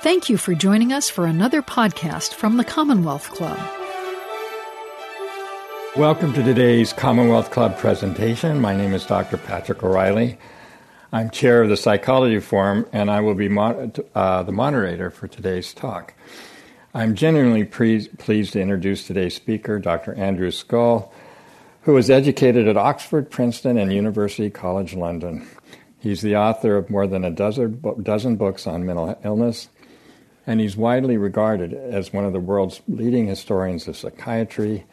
Thank you for joining us for another podcast from the Commonwealth Club. Welcome to today's Commonwealth Club presentation. My name is Dr. Patrick O'Reilly. I'm chair of the Psychology Forum, and I will be uh, the moderator for today's talk. I'm genuinely pre- pleased to introduce today's speaker, Dr. Andrew Scull, who was educated at Oxford, Princeton, and University College London. He's the author of more than a dozen, dozen books on mental illness and he's widely regarded as one of the world's leading historians of psychiatry.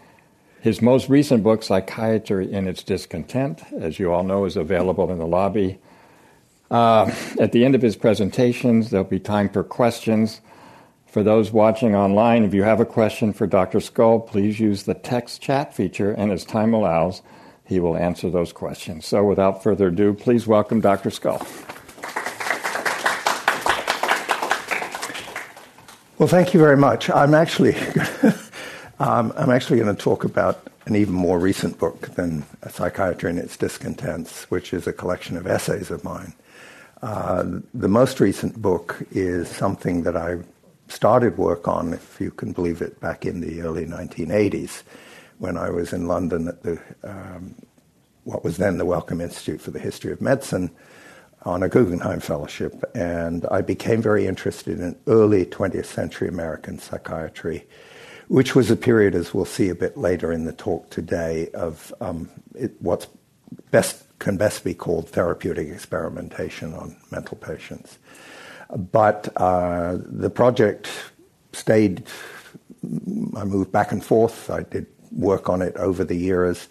His most recent book, Psychiatry in Its Discontent, as you all know, is available in the lobby. Uh, at the end of his presentations, there'll be time for questions. For those watching online, if you have a question for Dr. Scull, please use the text chat feature, and as time allows, he will answer those questions. So, without further ado, please welcome Dr. Scull. Well, thank you very much. I'm actually, um, I'm actually going to talk about an even more recent book than Psychiatry and Its Discontents, which is a collection of essays of mine. Uh, the most recent book is something that I started work on, if you can believe it, back in the early 1980s when I was in London at the um, what was then the Wellcome Institute for the History of Medicine on a Guggenheim Fellowship, and I became very interested in early 20th century American psychiatry, which was a period, as we'll see a bit later in the talk today, of um, it, what's best can best be called therapeutic experimentation on mental patients. But uh, the project stayed. I moved back and forth. I did work on it over the years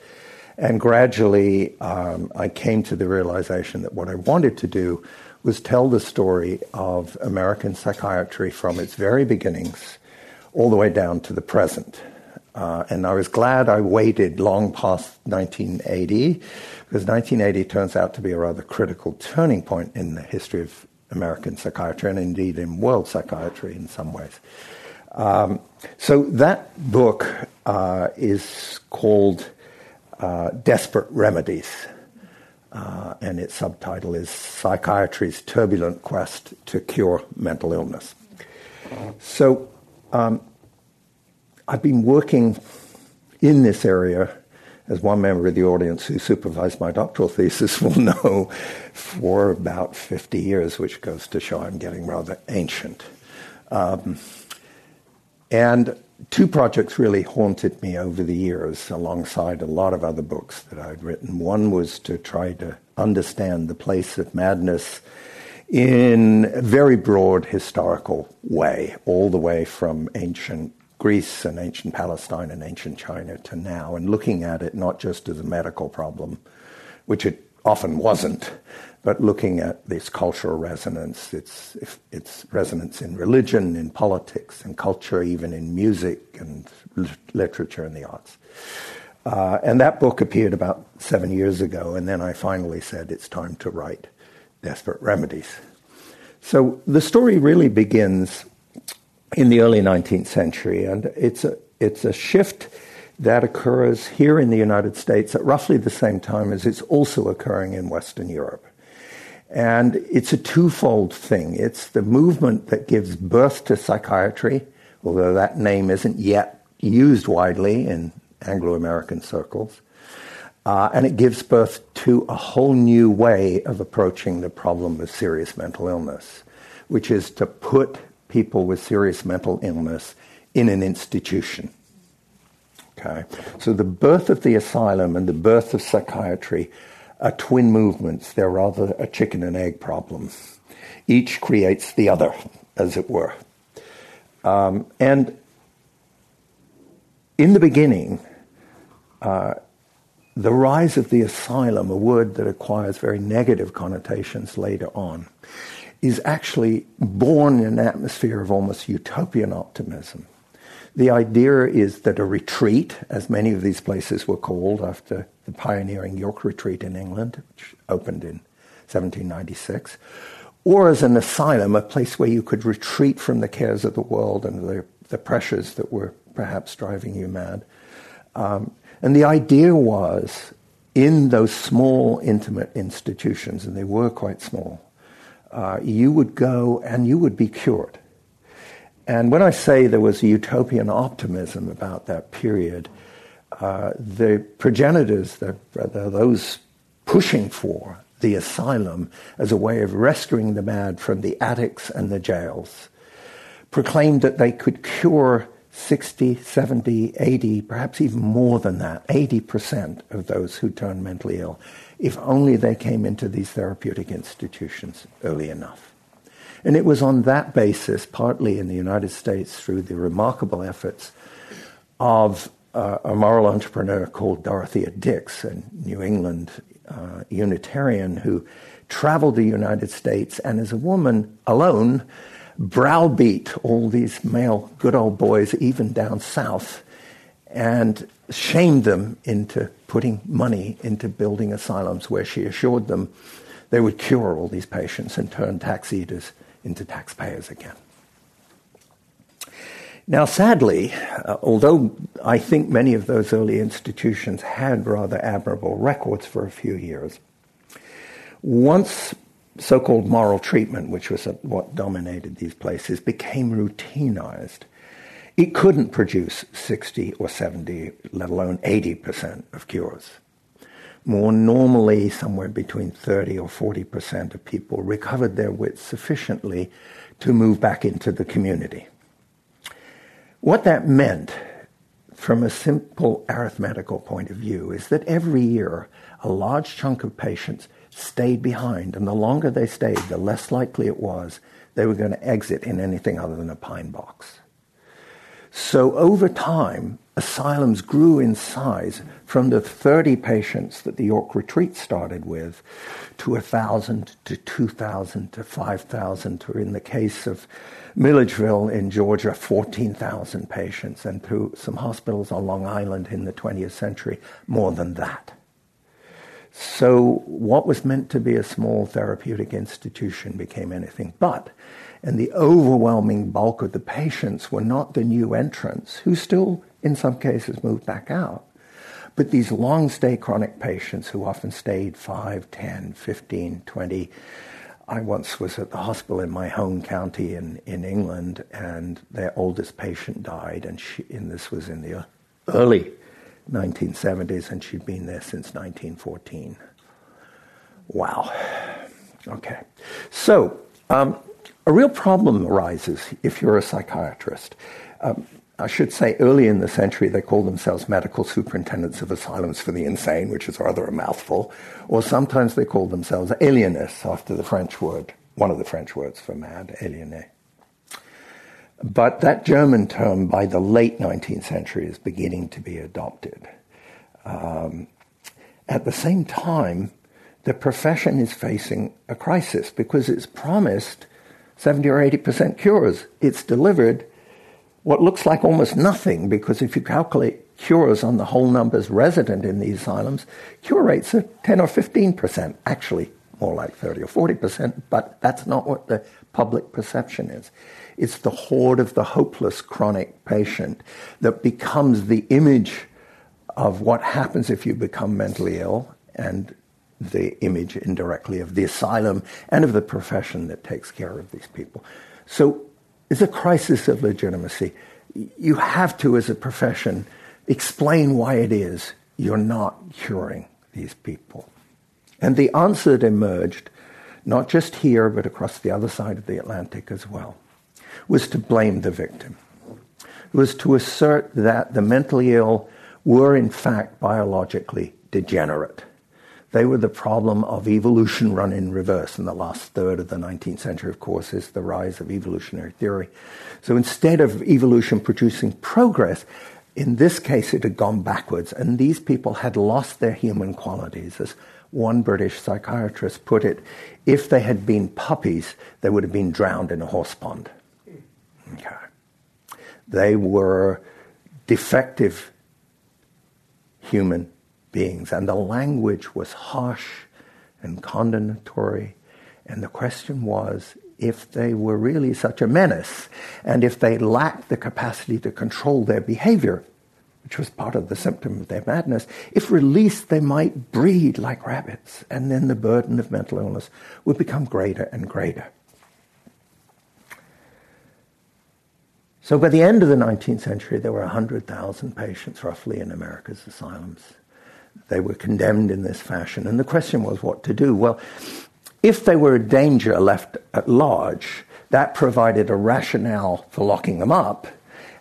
and gradually, um, I came to the realization that what I wanted to do was tell the story of American psychiatry from its very beginnings all the way down to the present. Uh, and I was glad I waited long past 1980, because 1980 turns out to be a rather critical turning point in the history of American psychiatry and indeed in world psychiatry in some ways. Um, so that book uh, is called uh, Desperate Remedies. Uh, and its subtitle is Psychiatry's Turbulent Quest to Cure Mental Illness. So um, I've been working in this area, as one member of the audience who supervised my doctoral thesis will know, for about 50 years, which goes to show I'm getting rather ancient. Um, and two projects really haunted me over the years, alongside a lot of other books that I'd written. One was to try to understand the place of madness in a very broad historical way, all the way from ancient Greece and ancient Palestine and ancient China to now, and looking at it not just as a medical problem, which it often wasn't, but looking at this cultural resonance, its, its resonance in religion, in politics, in culture, even in music and literature and the arts. Uh, and that book appeared about seven years ago, and then I finally said it's time to write Desperate Remedies. So the story really begins in the early 19th century, and it's a, it's a shift that occurs here in the United States at roughly the same time as it's also occurring in Western Europe. And it's a twofold thing. It's the movement that gives birth to psychiatry, although that name isn't yet used widely in Anglo American circles. Uh, and it gives birth to a whole new way of approaching the problem of serious mental illness, which is to put people with serious mental illness in an institution. Okay? So the birth of the asylum and the birth of psychiatry are twin movements. They're rather a chicken and egg problem. Each creates the other, as it were. Um, and in the beginning, uh, the rise of the asylum, a word that acquires very negative connotations later on, is actually born in an atmosphere of almost utopian optimism. The idea is that a retreat, as many of these places were called after the pioneering York Retreat in England, which opened in 1796, or as an asylum, a place where you could retreat from the cares of the world and the, the pressures that were perhaps driving you mad. Um, and the idea was in those small, intimate institutions, and they were quite small, uh, you would go and you would be cured. And when I say there was a utopian optimism about that period, uh, the progenitors, the, the, those pushing for the asylum as a way of rescuing the mad from the attics and the jails, proclaimed that they could cure 60, 70, 80, perhaps even more than that, 80% of those who turned mentally ill, if only they came into these therapeutic institutions early enough. And it was on that basis, partly in the United States through the remarkable efforts of uh, a moral entrepreneur called Dorothea Dix, a New England uh, Unitarian who traveled the United States and as a woman alone browbeat all these male good old boys, even down south, and shamed them into putting money into building asylums where she assured them they would cure all these patients and turn tax eaters into taxpayers again. Now, sadly, uh, although I think many of those early institutions had rather admirable records for a few years, once so called moral treatment, which was what dominated these places, became routinized, it couldn't produce 60 or 70, let alone 80% of cures. More normally, somewhere between 30 or 40% of people recovered their wits sufficiently to move back into the community. What that meant, from a simple arithmetical point of view, is that every year a large chunk of patients stayed behind, and the longer they stayed, the less likely it was they were going to exit in anything other than a pine box. So over time, asylums grew in size from the 30 patients that the York Retreat started with to 1,000 to 2,000 to 5,000, or in the case of Milledgeville in Georgia, 14,000 patients, and to some hospitals on Long Island in the 20th century, more than that. So, what was meant to be a small therapeutic institution became anything but. And the overwhelming bulk of the patients were not the new entrants, who still, in some cases, moved back out, but these long stay chronic patients who often stayed 5, 10, 15, 20. I once was at the hospital in my home county in, in England, and their oldest patient died, and, she, and this was in the early 1970s, and she'd been there since 1914. Wow. Okay. So, um, a real problem arises if you're a psychiatrist. Um, I should say early in the century they called themselves medical superintendents of asylums for the insane, which is rather a mouthful, or sometimes they called themselves alienists after the French word, one of the French words for mad, aliéné. But that German term, by the late 19th century, is beginning to be adopted. Um, at the same time, the profession is facing a crisis because it's promised 70 or 80% cures. It's delivered what looks like almost nothing because if you calculate cures on the whole numbers resident in these asylums, cure rates are 10 or 15%, actually more like 30 or 40%, but that's not what the public perception is. It's the horde of the hopeless chronic patient that becomes the image of what happens if you become mentally ill and the image indirectly of the asylum and of the profession that takes care of these people. So it's a crisis of legitimacy. You have to, as a profession, explain why it is you're not curing these people. And the answer that emerged, not just here, but across the other side of the Atlantic as well, was to blame the victim. It was to assert that the mentally ill were, in fact, biologically degenerate. They were the problem of evolution run in reverse. In the last third of the 19th century, of course, is the rise of evolutionary theory. So instead of evolution producing progress, in this case, it had gone backwards, and these people had lost their human qualities. As one British psychiatrist put it, if they had been puppies, they would have been drowned in a horse pond. Okay. They were defective human beings, and the language was harsh and condemnatory. And the question was if they were really such a menace, and if they lacked the capacity to control their behavior, which was part of the symptom of their madness, if released, they might breed like rabbits, and then the burden of mental illness would become greater and greater. So by the end of the 19th century, there were 100,000 patients roughly in America's asylums. They were condemned in this fashion. And the question was what to do. Well, if they were a danger left at large, that provided a rationale for locking them up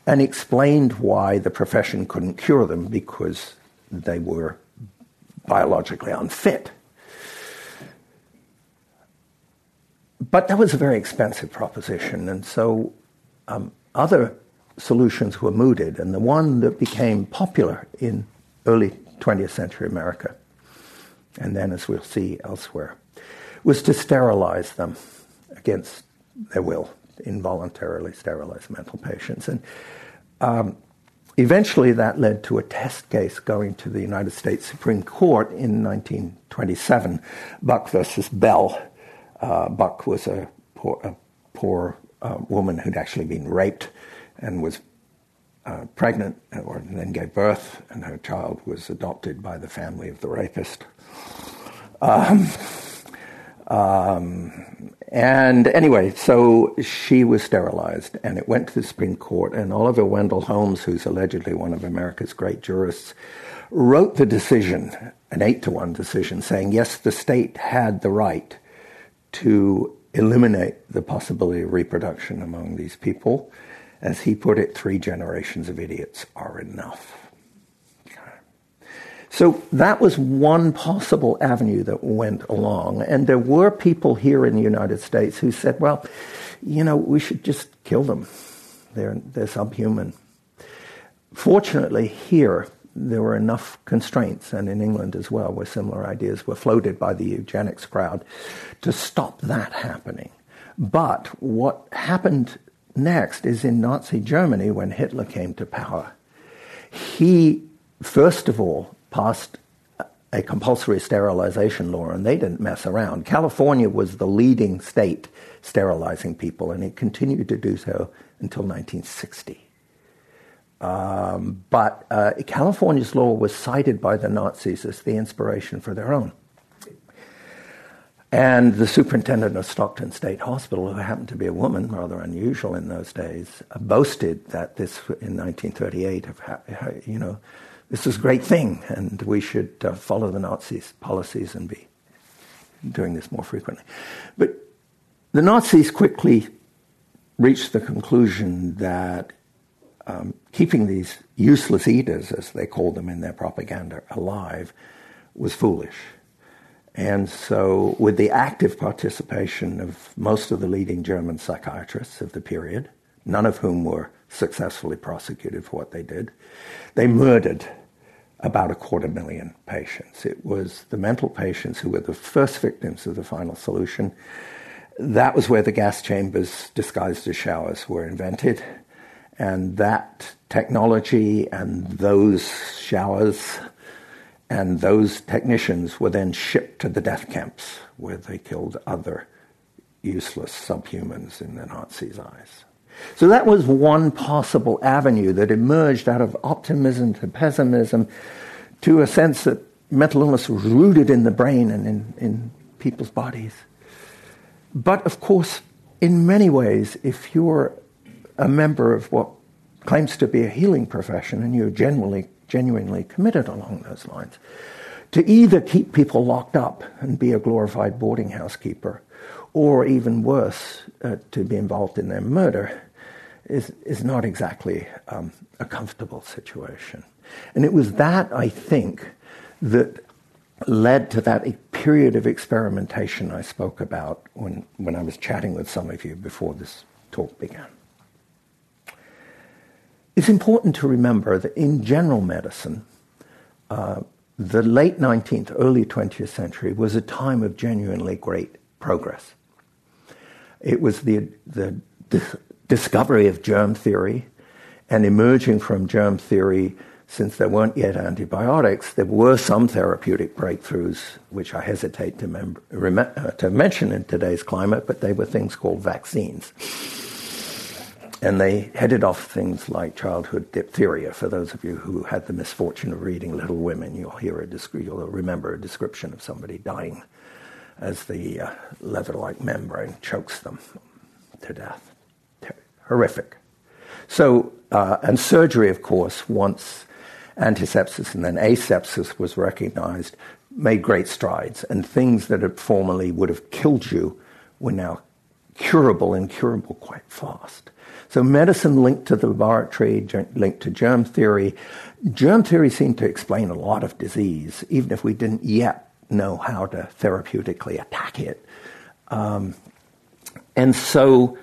and explained why the profession couldn't cure them because they were biologically unfit. But that was a very expensive proposition, and so um, other solutions were mooted, and the one that became popular in early 20th century America, and then as we'll see elsewhere, was to sterilize them against their will, involuntarily sterilize mental patients. And um, eventually that led to a test case going to the United States Supreme Court in 1927, Buck versus Bell. Uh, Buck was a poor, a poor uh, woman who'd actually been raped and was uh, pregnant or then gave birth, and her child was adopted by the family of the rapist. Um, um, and anyway, so she was sterilized, and it went to the Supreme Court. And Oliver Wendell Holmes, who's allegedly one of America's great jurists, wrote the decision, an eight to one decision, saying yes, the state had the right to eliminate the possibility of reproduction among these people. As he put it, three generations of idiots are enough. So that was one possible avenue that went along. And there were people here in the United States who said, well, you know, we should just kill them. They're, they're subhuman. Fortunately, here, there were enough constraints, and in England as well, where similar ideas were floated by the eugenics crowd, to stop that happening. But what happened next is in Nazi Germany when Hitler came to power. He, first of all, passed a compulsory sterilization law, and they didn't mess around. California was the leading state sterilizing people, and it continued to do so until 1960. Um, but uh, California's law was cited by the Nazis as the inspiration for their own. And the superintendent of Stockton State Hospital, who happened to be a woman, rather unusual in those days, boasted that this in 1938, you know, this is a great thing, and we should uh, follow the Nazis' policies and be doing this more frequently. But the Nazis quickly reached the conclusion that um, keeping these useless eaters, as they called them in their propaganda, alive was foolish. And so, with the active participation of most of the leading German psychiatrists of the period, none of whom were successfully prosecuted for what they did, they murdered about a quarter million patients. It was the mental patients who were the first victims of the final solution. That was where the gas chambers disguised as showers were invented. And that technology and those showers and those technicians were then shipped to the death camps where they killed other useless subhumans in the Nazis' eyes. So that was one possible avenue that emerged out of optimism to pessimism to a sense that mental illness was rooted in the brain and in, in people's bodies. But of course, in many ways, if you're a member of what claims to be a healing profession and you're genuinely, genuinely committed along those lines, to either keep people locked up and be a glorified boarding house keeper, or even worse, uh, to be involved in their murder, is, is not exactly um, a comfortable situation. And it was that, I think, that led to that period of experimentation I spoke about when, when I was chatting with some of you before this talk began. It's important to remember that in general medicine, uh, the late 19th, early 20th century was a time of genuinely great progress. It was the, the discovery of germ theory, and emerging from germ theory, since there weren't yet antibiotics, there were some therapeutic breakthroughs, which I hesitate to, mem- rem- uh, to mention in today's climate, but they were things called vaccines. And they headed off things like childhood diphtheria. For those of you who had the misfortune of reading Little Women, you'll hear a descri- you'll remember a description of somebody dying as the uh, leather-like membrane chokes them to death horrific. So, uh, and surgery, of course, once antisepsis and then asepsis was recognized, made great strides. And things that had formerly would have killed you were now curable and curable quite fast. So medicine linked to the laboratory, linked to germ theory. Germ theory seemed to explain a lot of disease, even if we didn't yet know how to therapeutically attack it. Um, and so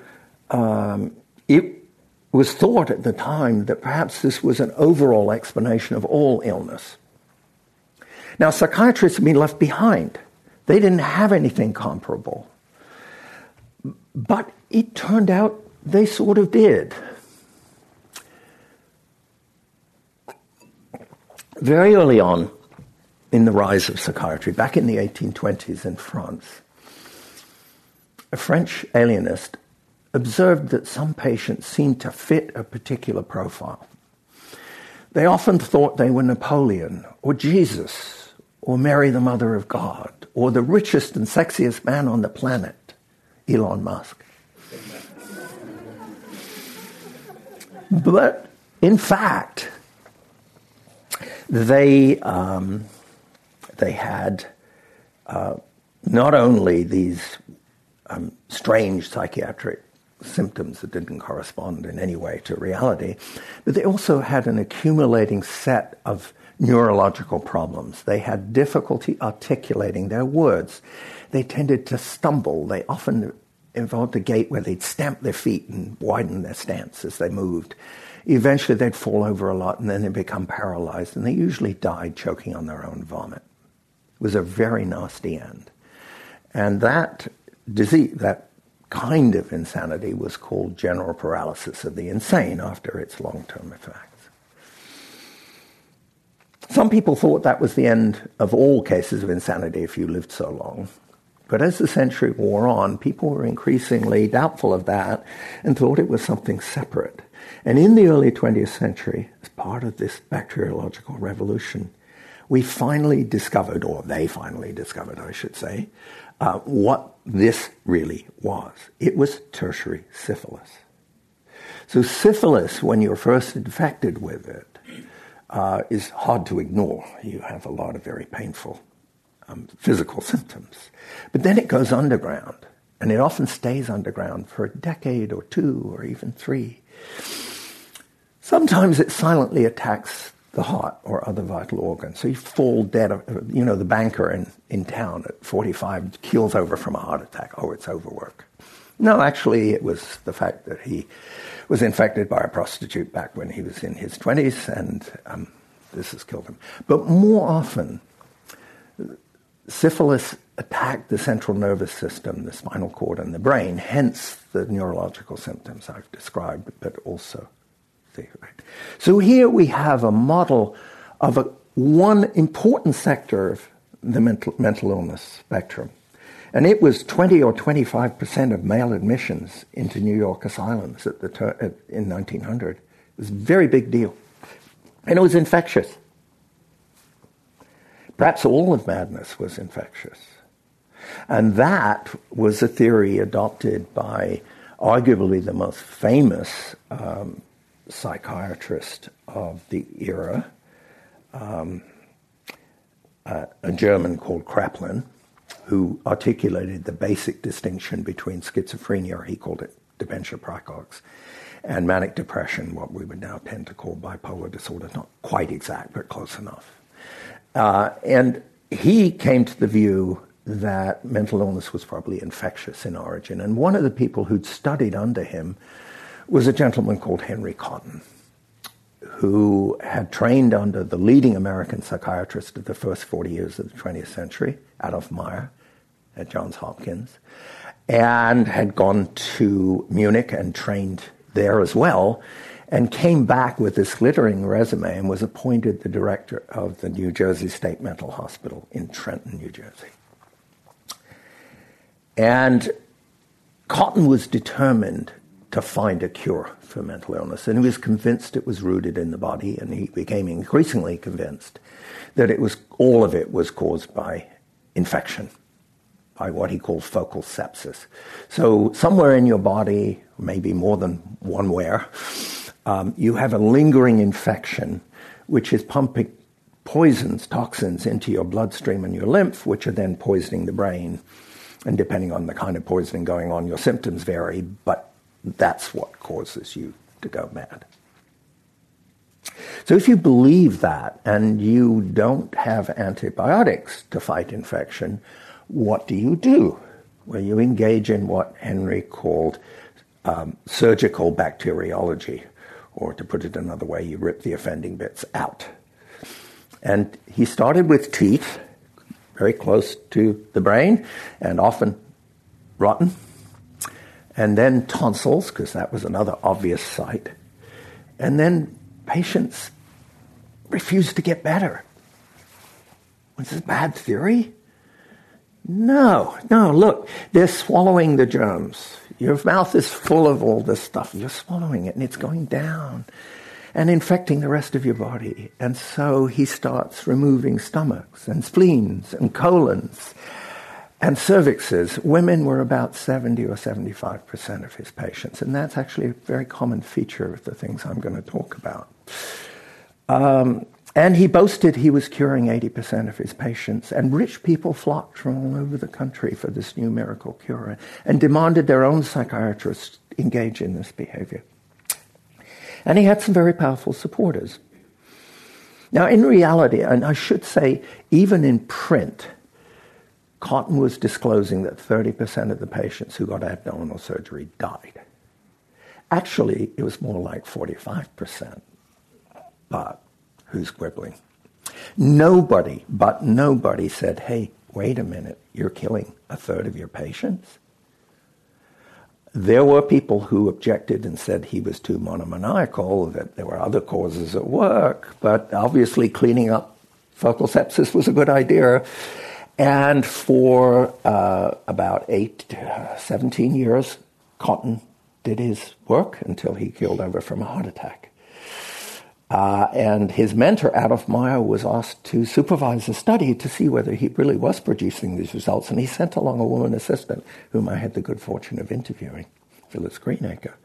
um, it was thought at the time that perhaps this was an overall explanation of all illness. Now, psychiatrists have been left behind. They didn't have anything comparable. But it turned out they sort of did. Very early on in the rise of psychiatry, back in the 1820s in France, a French alienist observed that some patients seemed to fit a particular profile. They often thought they were Napoleon or Jesus or Mary, the Mother of God, or the richest and sexiest man on the planet, Elon Musk. But in fact, they, um, they had uh, not only these um, strange psychiatric symptoms that didn't correspond in any way to reality, but they also had an accumulating set of neurological problems. They had difficulty articulating their words. They tended to stumble. They often involved a gait where they'd stamp their feet and widen their stance as they moved. Eventually, they'd fall over a lot and then they'd become paralyzed, and they usually died choking on their own vomit. It was a very nasty end. And that disease, that kind of insanity was called general paralysis of the insane after its long term effects. Some people thought that was the end of all cases of insanity if you lived so long. But as the century wore on, people were increasingly doubtful of that and thought it was something separate. And in the early 20th century, as part of this bacteriological revolution, we finally discovered, or they finally discovered, I should say, uh, what this really was. It was tertiary syphilis. So, syphilis, when you're first infected with it, uh, is hard to ignore. You have a lot of very painful um, physical symptoms. But then it goes underground, and it often stays underground for a decade or two or even three. Sometimes it silently attacks the heart or other vital organs. So you fall dead. You know, the banker in, in town at 45 keels over from a heart attack. Oh, it's overwork. No, actually, it was the fact that he was infected by a prostitute back when he was in his 20s, and um, this has killed him. But more often, syphilis attacked the central nervous system, the spinal cord, and the brain, hence the neurological symptoms I've described, but also so here we have a model of a, one important sector of the mental, mental illness spectrum. And it was 20 or 25 percent of male admissions into New York asylums at the ter- in 1900. It was a very big deal. And it was infectious. Perhaps all of madness was infectious. And that was a theory adopted by arguably the most famous um, psychiatrist of the era, um, uh, a German called Kraepelin, who articulated the basic distinction between schizophrenia, or he called it dementia praecox, and manic depression, what we would now tend to call bipolar disorder. Not quite exact, but close enough. Uh, and he came to the view that mental illness was probably infectious in origin. And one of the people who'd studied under him was a gentleman called Henry Cotton, who had trained under the leading American psychiatrist of the first 40 years of the 20th century, Adolf Meyer, at Johns Hopkins, and had gone to Munich and trained there as well, and came back with this glittering resume and was appointed the director of the New Jersey State Mental Hospital in Trenton, New Jersey. And Cotton was determined to find a cure for mental illness. And he was convinced it was rooted in the body, and he became increasingly convinced that it was all of it was caused by infection, by what he called focal sepsis. So somewhere in your body, maybe more than one where, um, you have a lingering infection, which is pumping poisons, toxins into your bloodstream and your lymph, which are then poisoning the brain. And depending on the kind of poisoning going on, your symptoms vary, but that's what causes you to go mad. So if you believe that and you don't have antibiotics to fight infection, what do you do? Well, you engage in what Henry called um, surgical bacteriology, or to put it another way, you rip the offending bits out. And he started with teeth, very close to the brain, and often rotten, and then tonsils, because that was another obvious site, and then patients refused to get better. Was this bad theory? No, no, look, they're swallowing the germs. Your mouth is full of all this stuff. You're swallowing it and it's going down and infecting the rest of your body. And so he starts removing stomachs and spleens and colons and cervixes. Women were about 70 or 75% of his patients. And that's actually a very common feature of the things I'm going to talk about. Um, and he boasted he was curing 80% of his patients. And rich people flocked from all over the country for this new miracle cure and demanded their own psychiatrists engage in this behavior. And he had some very powerful supporters. Now, in reality, and I should say, even in print, Cotton was disclosing that 30% of the patients who got abdominal surgery died. Actually, it was more like 45%. But who's quibbling? Nobody, but nobody said, hey, wait a minute, you're killing a third of your patients? There were people who objected and said he was too monomaniacal, that there were other causes at work, but obviously cleaning up focal sepsis was a good idea. And for uh, about eight, 17 years, Cotton did his work until he killed over from a heart attack. Uh, and his mentor, Adolf Meyer, was asked to supervise the study to see whether he really was producing these results. And he sent along a woman assistant, whom I had the good fortune of interviewing, Phyllis Greenacre.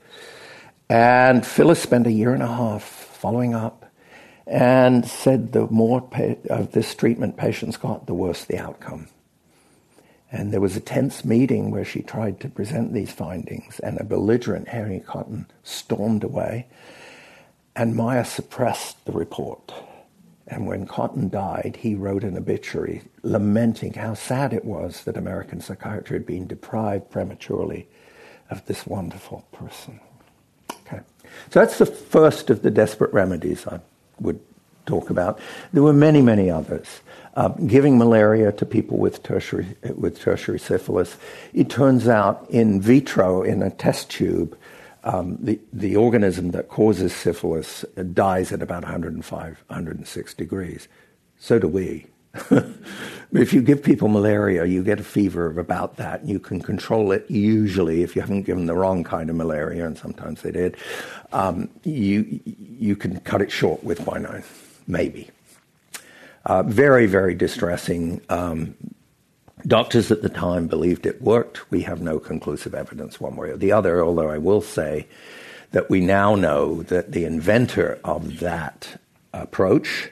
And Phyllis spent a year and a half following up and said the more pa- of this treatment patients got, the worse the outcome. And there was a tense meeting where she tried to present these findings, and a belligerent Harry Cotton stormed away and Meyer suppressed the report. And when Cotton died, he wrote an obituary lamenting how sad it was that American psychiatry had been deprived prematurely of this wonderful person. Okay. So that's the first of the desperate remedies I would talk about. There were many, many others. Uh, giving malaria to people with tertiary, with tertiary syphilis. It turns out in vitro, in a test tube, um, the, the organism that causes syphilis dies at about 105, 106 degrees. So do we. if you give people malaria, you get a fever of about that, and you can control it usually if you haven't given the wrong kind of malaria, and sometimes they did. Um, you, you can cut it short with quinine, maybe. Uh, very, very distressing. Um, Doctors at the time believed it worked. We have no conclusive evidence one way or the other, although I will say that we now know that the inventor of that approach,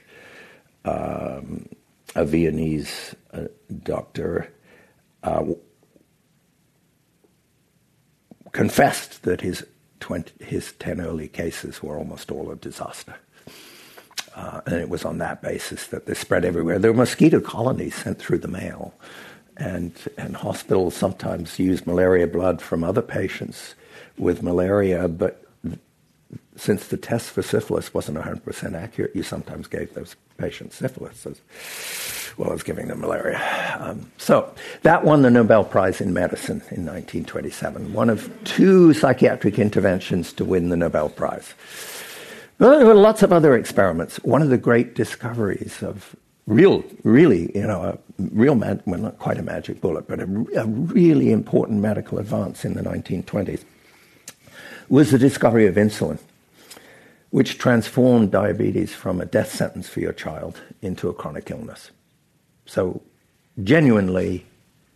um, a Viennese uh, doctor, uh, confessed that his 20, his 10 early cases were almost all a disaster. Uh, and it was on that basis that they spread everywhere. There were mosquito colonies sent through the mail and, and hospitals sometimes use malaria blood from other patients with malaria, but since the test for syphilis wasn't 100% accurate, you sometimes gave those patients syphilis as well as giving them malaria. Um, so that won the Nobel Prize in Medicine in 1927, one of two psychiatric interventions to win the Nobel Prize. Well, there were lots of other experiments. One of the great discoveries of real, really, you know, a real, well, not quite a magic bullet, but a, a really important medical advance in the 1920s was the discovery of insulin, which transformed diabetes from a death sentence for your child into a chronic illness. So, genuinely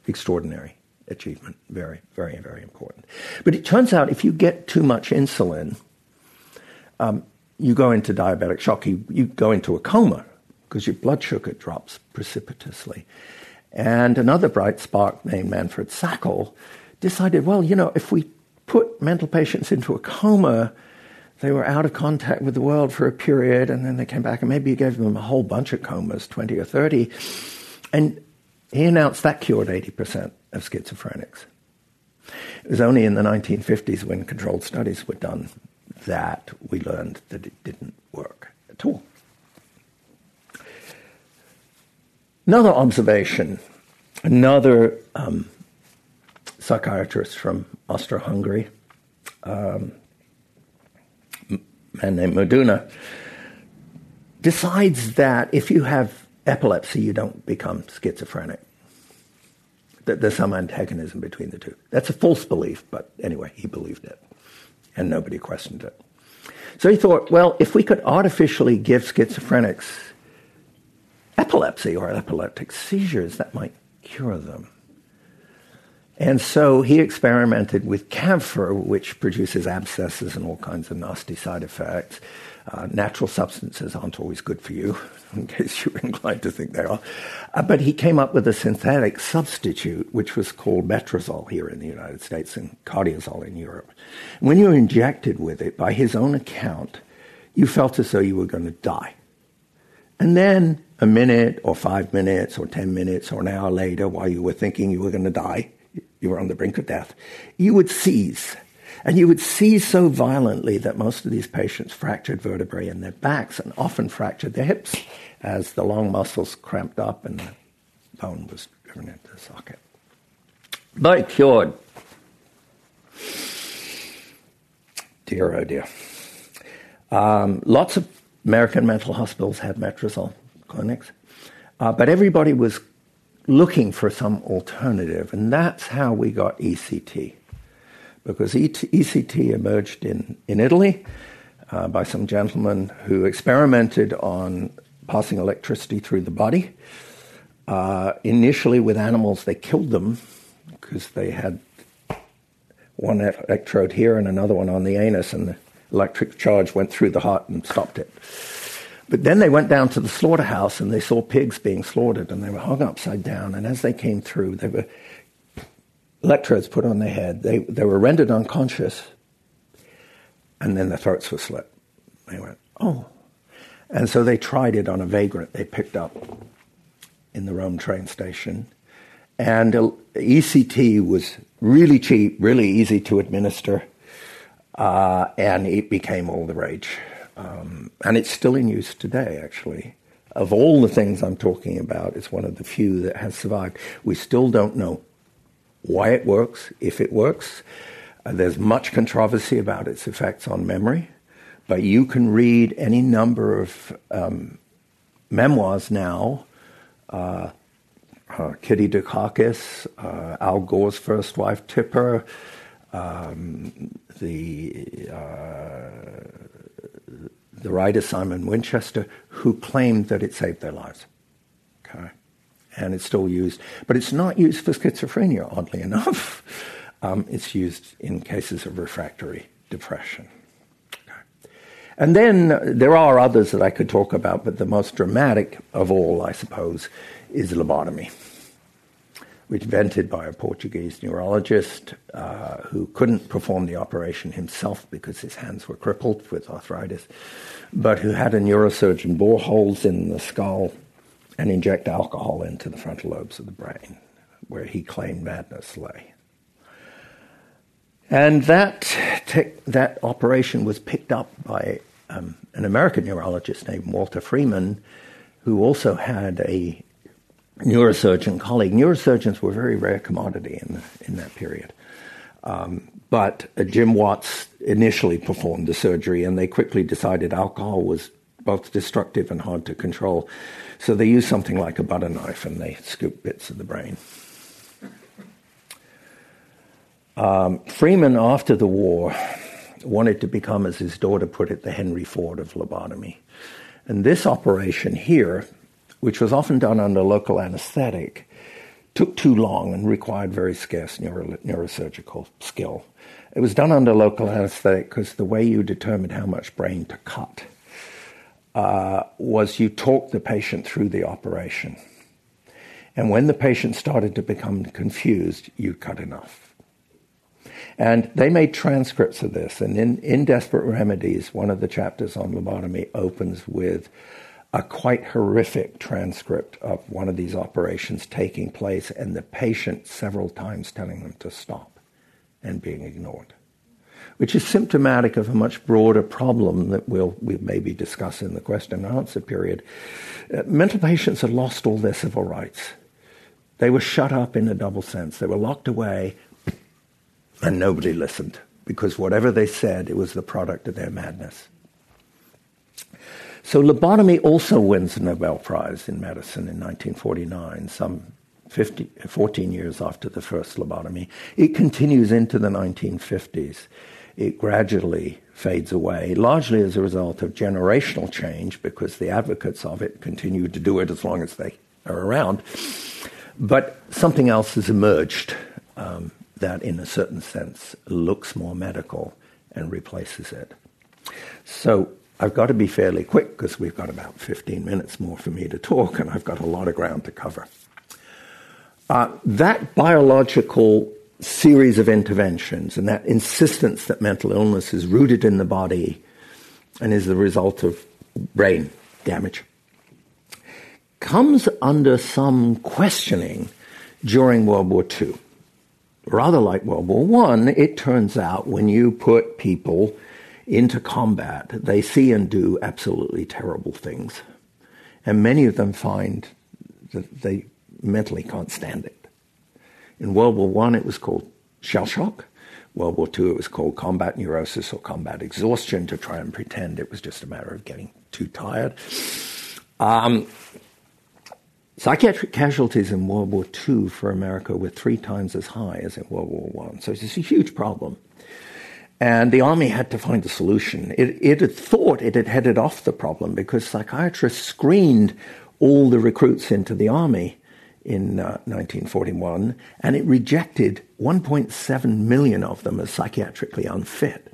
extraordinary achievement. Very, very, very important. But it turns out if you get too much insulin, um, you go into diabetic shock, you, you go into a coma because your blood sugar drops precipitously. And another bright spark named Manfred Sakel decided, well, you know, if we put mental patients into a coma, they were out of contact with the world for a period, and then they came back, and maybe you gave them a whole bunch of comas, 20 or 30. And he announced that cured 80% of schizophrenics. It was only in the 1950s when controlled studies were done that we learned that it didn't work at all. Another observation, another um, psychiatrist from Austro-Hungary, um, man named Meduna, decides that if you have epilepsy, you don't become schizophrenic. That there's some antagonism between the two. That's a false belief, but anyway, he believed it, and nobody questioned it. So he thought, well, if we could artificially give schizophrenics epilepsy or epileptic seizures, that might cure them. And so he experimented with camphor, which produces abscesses and all kinds of nasty side effects. Uh, natural substances aren't always good for you, in case you're inclined to think they are. Uh, but he came up with a synthetic substitute, which was called Metrazol here in the United States and cardiazol in Europe. When you were injected with it, by his own account, you felt as though you were going to die. And then a minute or five minutes or 10 minutes or an hour later, while you were thinking you were going to die, you were on the brink of death, you would seize. And you would seize so violently that most of these patients fractured vertebrae in their backs and often fractured their hips as the long muscles cramped up and the bone was driven into the socket. But cured. Dear, oh dear. Um, lots of American mental hospitals had Metrazol clinics, uh, but everybody was looking for some alternative, and that's how we got ECT. Because ECT emerged in, in Italy uh, by some gentlemen who experimented on passing electricity through the body. Uh, initially, with animals, they killed them because they had one electrode here and another one on the anus, and the electric charge went through the heart and stopped it. But then they went down to the slaughterhouse and they saw pigs being slaughtered and they were hung upside down. And as they came through, they were electrodes put on their head. They, they were rendered unconscious and then their throats were slit. They went, oh. And so they tried it on a vagrant they picked up in the Rome train station. And uh, ECT was really cheap, really easy to administer, uh, and it became all the rage. Um, and it's still in use today, actually. Of all the things I'm talking about, it's one of the few that has survived. We still don't know why it works, if it works. Uh, there's much controversy about its effects on memory, but you can read any number of um, memoirs now. Uh, uh, Kitty Dukakis, uh, Al Gore's first wife, Tipper, um, the uh, the writer Simon Winchester, who claimed that it saved their lives. Okay. And it's still used. But it's not used for schizophrenia, oddly enough. Um, it's used in cases of refractory depression. Okay. And then uh, there are others that I could talk about, but the most dramatic of all, I suppose, is lobotomy which invented by a Portuguese neurologist uh, who couldn't perform the operation himself because his hands were crippled with arthritis, but who had a neurosurgeon bore holes in the skull and inject alcohol into the frontal lobes of the brain, where he claimed madness lay. And that, te- that operation was picked up by um, an American neurologist named Walter Freeman, who also had a neurosurgeon colleague. Neurosurgeons were a very rare commodity in, in that period. Um, but uh, Jim Watts initially performed the surgery, and they quickly decided alcohol was both destructive and hard to control. So they used something like a butter knife and they scooped bits of the brain. Um, Freeman, after the war, wanted to become, as his daughter put it, the Henry Ford of lobotomy. And this operation here which was often done under local anesthetic, took too long and required very scarce neuro- neurosurgical skill. It was done under local anesthetic because the way you determined how much brain to cut uh, was you talked the patient through the operation. And when the patient started to become confused, you cut enough. And they made transcripts of this. And in, in Desperate Remedies, one of the chapters on lobotomy opens with a quite horrific transcript of one of these operations taking place and the patient several times telling them to stop and being ignored, which is symptomatic of a much broader problem that we'll, we'll maybe discuss in the question and answer period. Uh, mental patients had lost all their civil rights. They were shut up in a double sense. They were locked away, and nobody listened because whatever they said, it was the product of their madness. So lobotomy also wins the Nobel Prize in medicine in 1949, some 50, 14 years after the first lobotomy. It continues into the 1950s. It gradually fades away, largely as a result of generational change, because the advocates of it continue to do it as long as they are around. But something else has emerged um, that, in a certain sense, looks more medical and replaces it. So I've got to be fairly quick because we've got about 15 minutes more for me to talk, and I've got a lot of ground to cover. Uh, that biological series of interventions and that insistence that mental illness is rooted in the body and is the result of brain damage comes under some questioning during World War II. Rather like World War I, it turns out when you put people into combat, they see and do absolutely terrible things. And many of them find that they mentally can't stand it. In World War I, it was called shell shock. World War II, it was called combat neurosis or combat exhaustion to try and pretend it was just a matter of getting too tired. Um, Psychiatric casualties in World War II for America were three times as high as in World War I. So it's a huge problem. And the army had to find a solution. It, it had thought it had headed off the problem because psychiatrists screened all the recruits into the army in uh, 1941, and it rejected 1.7 million of them as psychiatrically unfit.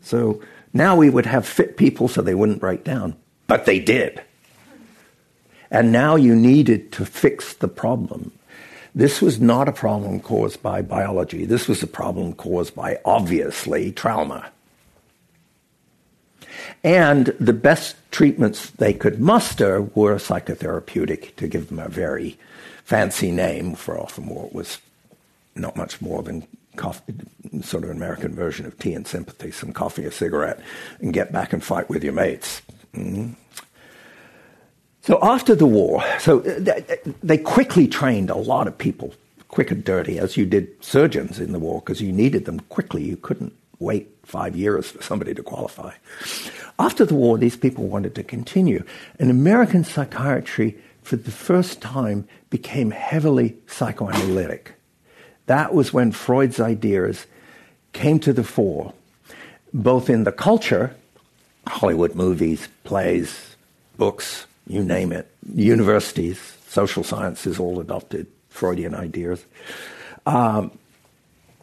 So now we would have fit people so they wouldn't break down. But they did. And now you needed to fix the problem. This was not a problem caused by biology. This was a problem caused by, obviously, trauma. And the best treatments they could muster were psychotherapeutic, to give them a very fancy name for often what was not much more than coffee, sort of an American version of tea and sympathy, some coffee, a cigarette, and get back and fight with your mates. Mm-hmm. So after the war, so uh, they quickly trained a lot of people, quick and dirty, as you did surgeons in the war, because you needed them quickly. You couldn't wait five years for somebody to qualify. After the war, these people wanted to continue. And American psychiatry, for the first time, became heavily psychoanalytic. That was when Freud's ideas came to the fore, both in the culture, Hollywood movies, plays, books, you name it. Universities, social sciences all adopted Freudian ideas. Um,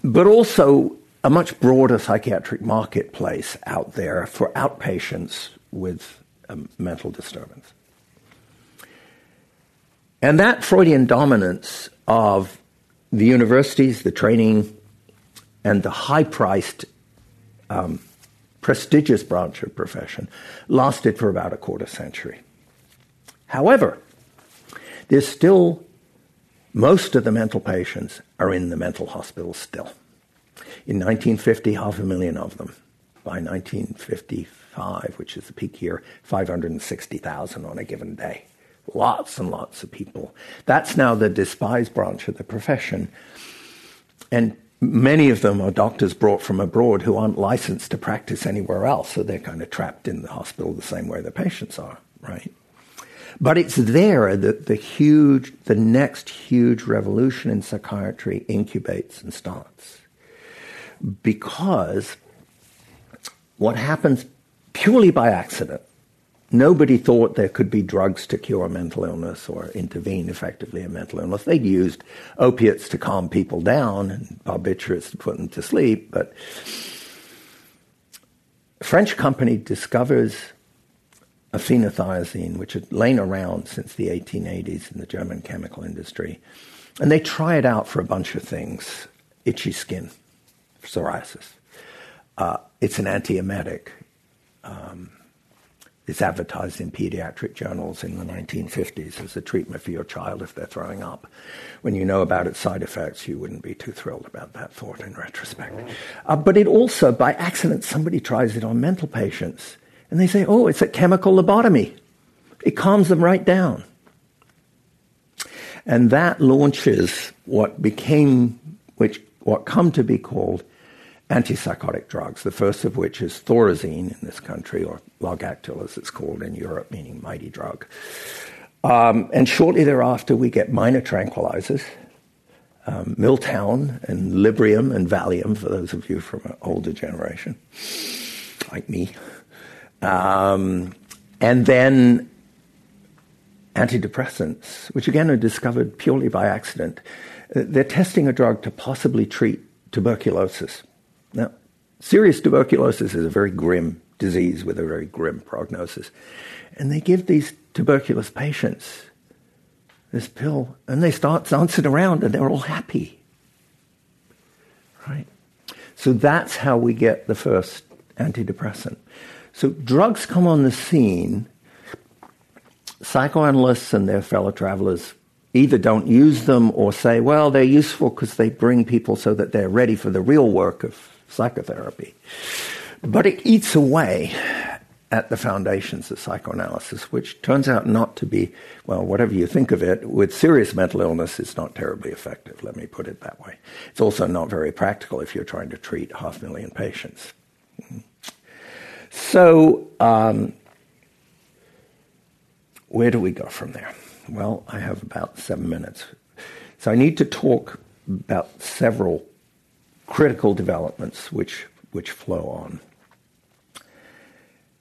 but also a much broader psychiatric marketplace out there for outpatients with um, mental disturbance. And that Freudian dominance of the universities, the training, and the high priced, um, prestigious branch of profession lasted for about a quarter century. However, there's still most of the mental patients are in the mental hospital still. In 1950, half a million of them. By 1955, which is the peak year, 560,000 on a given day. Lots and lots of people. That's now the despised branch of the profession. And many of them are doctors brought from abroad who aren't licensed to practice anywhere else, so they're kind of trapped in the hospital the same way the patients are, right? But it's there that the huge, the next huge revolution in psychiatry incubates and starts. Because what happens purely by accident, nobody thought there could be drugs to cure mental illness or intervene effectively in mental illness. They'd used opiates to calm people down and barbiturates to put them to sleep, but a French company discovers phenothiazine, which had lain around since the 1880s in the German chemical industry. And they try it out for a bunch of things itchy skin, psoriasis. Uh, it's an antiemetic. Um, it's advertised in pediatric journals in the 1950s as a treatment for your child if they're throwing up. When you know about its side effects, you wouldn't be too thrilled about that thought in retrospect. Uh, but it also, by accident, somebody tries it on mental patients and they say, oh, it's a chemical lobotomy. It calms them right down. And that launches what became, which, what come to be called antipsychotic drugs, the first of which is thorazine in this country, or Largactil as it's called in Europe, meaning mighty drug. Um, and shortly thereafter, we get minor tranquilizers, um, Miltown and Librium and Valium, for those of you from an older generation, like me. Um, and then antidepressants, which again are discovered purely by accident. Uh, they're testing a drug to possibly treat tuberculosis. Now, serious tuberculosis is a very grim disease with a very grim prognosis. And they give these tuberculous patients this pill and they start dancing around and they're all happy. Right? So that's how we get the first antidepressant. So drugs come on the scene. Psychoanalysts and their fellow travelers either don't use them or say, well, they're useful because they bring people so that they're ready for the real work of psychotherapy. But it eats away at the foundations of psychoanalysis, which turns out not to be, well, whatever you think of it, with serious mental illness, it's not terribly effective, let me put it that way. It's also not very practical if you're trying to treat half a million patients. So, um, where do we go from there? Well, I have about seven minutes. So I need to talk about several critical developments which, which flow on.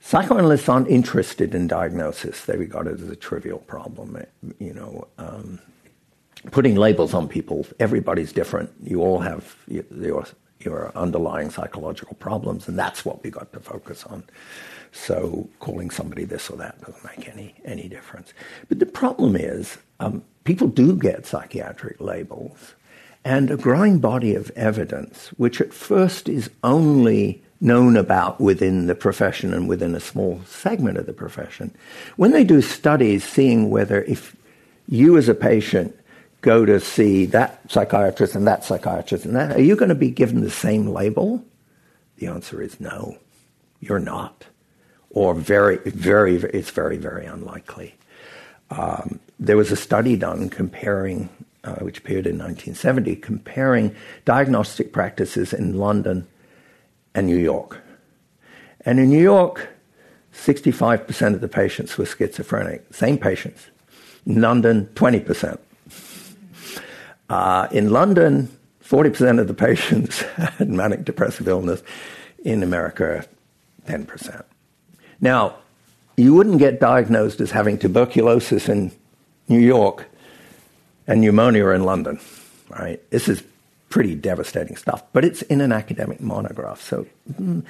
Psychoanalysts aren't interested in diagnosis. They regard it as a trivial problem. You know, um, putting labels on people, everybody's different. You all have your, your underlying psychological problems, and that's what we got to focus on. So calling somebody this or that doesn't make any, any difference. But the problem is um, people do get psychiatric labels and a growing body of evidence, which at first is only known about within the profession and within a small segment of the profession. When they do studies seeing whether if you as a patient go to see that psychiatrist and that psychiatrist and that, are you going to be given the same label? The answer is no, you're not. Or very, very, it's very, very unlikely. Um, there was a study done comparing uh, which appeared in 1970, comparing diagnostic practices in London and New York. And in New York, 65% of the patients were schizophrenic, same patients. In London, 20%. Uh, in London, 40% of the patients had manic depressive illness. In America, 10%. Now, you wouldn't get diagnosed as having tuberculosis in New York and pneumonia in London, right? This is pretty devastating stuff, but it's in an academic monograph. So mm,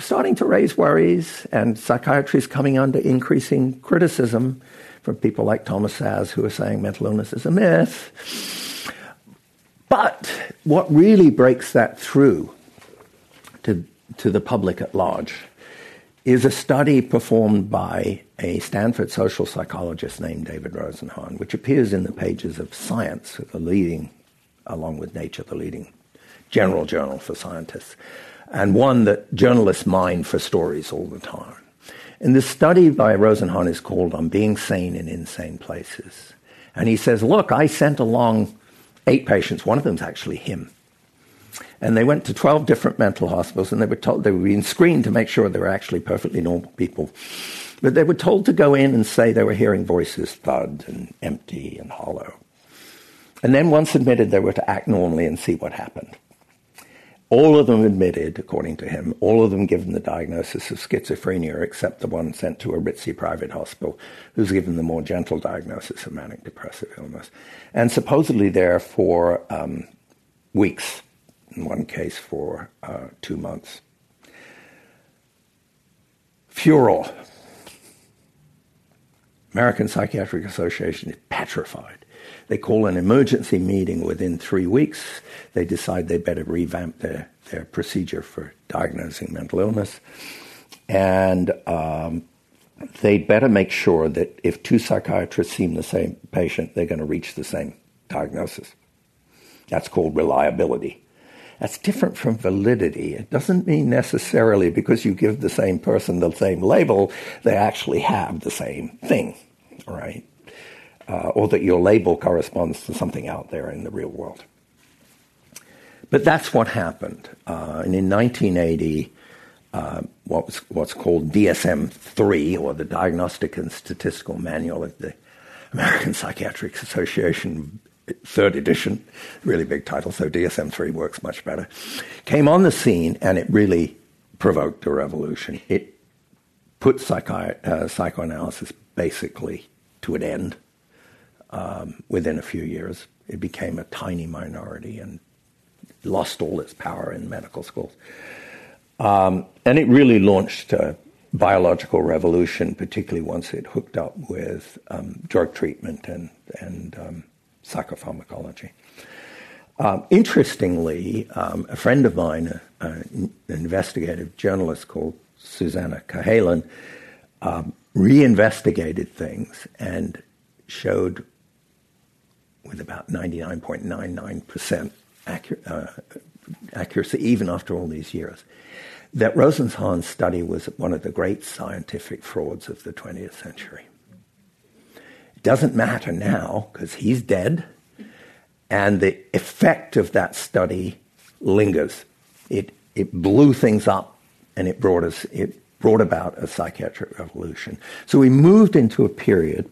starting to raise worries, and psychiatry is coming under increasing criticism from people like Thomas Szasz, who are saying mental illness is a myth. But what really breaks that through to, to the public at large is a study performed by a Stanford social psychologist named David Rosenhan, which appears in the pages of Science, the leading, along with Nature, the leading general journal for scientists, and one that journalists mine for stories all the time. And this study by Rosenhan is called On Being Sane in Insane Places. And he says, Look, I sent along eight patients, one of them's actually him and they went to 12 different mental hospitals and they were told they were being screened to make sure they were actually perfectly normal people. But they were told to go in and say they were hearing voices thud and empty and hollow. And then once admitted, they were to act normally and see what happened. All of them admitted, according to him, all of them given the diagnosis of schizophrenia, except the one sent to a ritzy private hospital, who's given the more gentle diagnosis of manic depressive illness. And supposedly there for um, weeks, in one case for uh, two months. Furor. American Psychiatric Association is petrified they call an emergency meeting within three weeks. They decide they better revamp their, their procedure for diagnosing mental illness. And um, they better make sure that if two psychiatrists see the same patient, they're going to reach the same diagnosis. That's called reliability. That's different from validity. It doesn't mean necessarily because you give the same person the same label, they actually have the same thing, right? Uh, or that your label corresponds to something out there in the real world. But that's what happened. Uh, and in 1980, uh, what was, what's called DSM 3, or the Diagnostic and Statistical Manual of the American Psychiatric Association, third edition, really big title, so DSM 3 works much better, came on the scene and it really provoked a revolution. It put psychi- uh, psychoanalysis basically to an end um, within a few years. It became a tiny minority and lost all its power in medical schools. Um, and it really launched a biological revolution, particularly once it hooked up with um, drug treatment and, and um, psychopharmacology. Um, interestingly, um, a friend of mine, an investigative journalist called Susannah Cahalan, um, reinvestigated things and showed with about 99.99% uh, accuracy, even after all these years, that Rosenhans's study was one of the great scientific frauds of the 20th century. It doesn't matter now because he's dead, and the effect of that study lingers. It, it blew things up and it brought us, it brought about a psychiatric revolution. So we moved into a period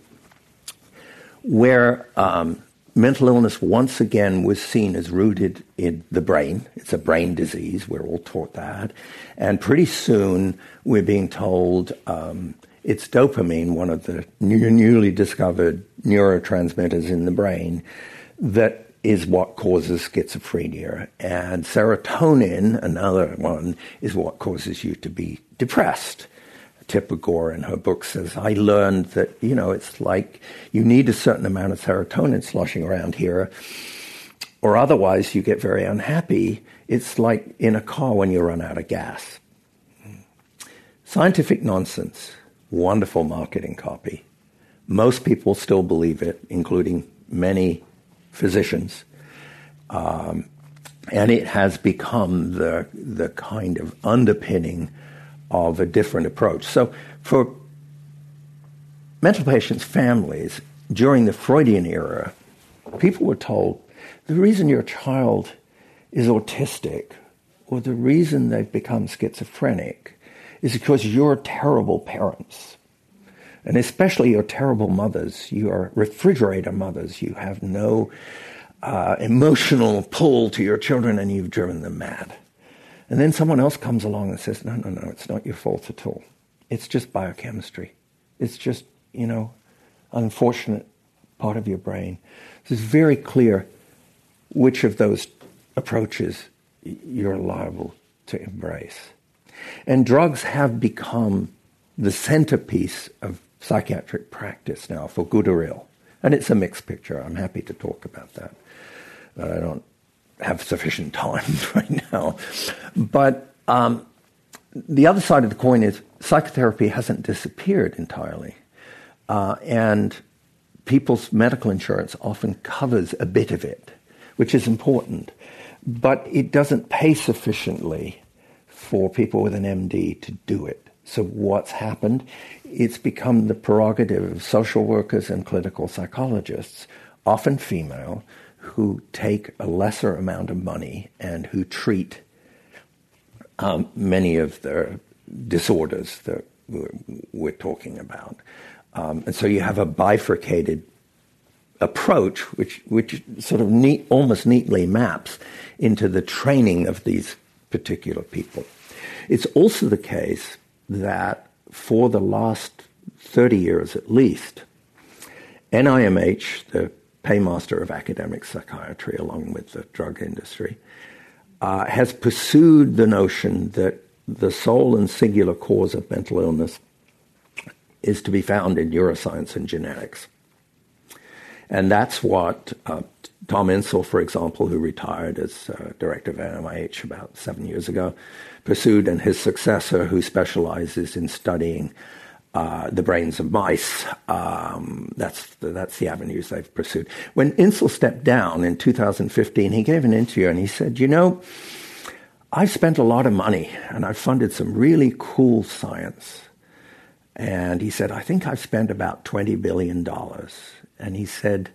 where um, mental illness once again was seen as rooted in the brain. It's a brain disease. We're all taught that. And pretty soon we're being told um, it's dopamine, one of the new, newly discovered neurotransmitters in the brain, that is what causes schizophrenia. And serotonin, another one, is what causes you to be depressed. Tipper Gore in her book says, I learned that, you know, it's like you need a certain amount of serotonin sloshing around here, or otherwise you get very unhappy. It's like in a car when you run out of gas. Scientific nonsense, wonderful marketing copy. Most people still believe it, including many physicians. Um, and it has become the, the kind of underpinning of a different approach. So for mental patients' families during the Freudian era, people were told the reason your child is autistic or the reason they've become schizophrenic is because you're terrible parents. And especially your terrible mothers. You are refrigerator mothers. You have no uh, emotional pull to your children and you've driven them mad. And then someone else comes along and says, no, no, no, it's not your fault at all. It's just biochemistry. It's just, you know, unfortunate part of your brain. So it's very clear which of those approaches you're liable to embrace. And drugs have become the centerpiece of psychiatric practice now, for good or ill. And it's a mixed picture. I'm happy to talk about that. But I don't have sufficient time right now. But um, the other side of the coin is psychotherapy hasn't disappeared entirely. Uh, and people's medical insurance often covers a bit of it, which is important. But it doesn't pay sufficiently for people with an MD to do it. So what's happened? It's become the prerogative of social workers and clinical psychologists, often female, who take a lesser amount of money and who treat um, many of the disorders that we're, talking about. Um, and so you have a bifurcated approach, which, which sort of neat, almost neatly maps into the training of these particular people. It's also the case that for the last 30 years at least, NIMH, the paymaster of academic psychiatry along with the drug industry, uh, has pursued the notion that the sole and singular cause of mental illness is to be found in neuroscience and genetics. And that's what uh, Tom Insel, for example, who retired as uh, director of NIMH about seven years ago, pursued, and his successor, who specializes in studying uh, the brains of mice. Um, that's the, that's the avenues they've pursued. When Insel stepped down in 2015, he gave an interview and he said, "You know, I've spent a lot of money and I've funded some really cool science." And he said, "I think I've spent about 20 billion dollars." And he said,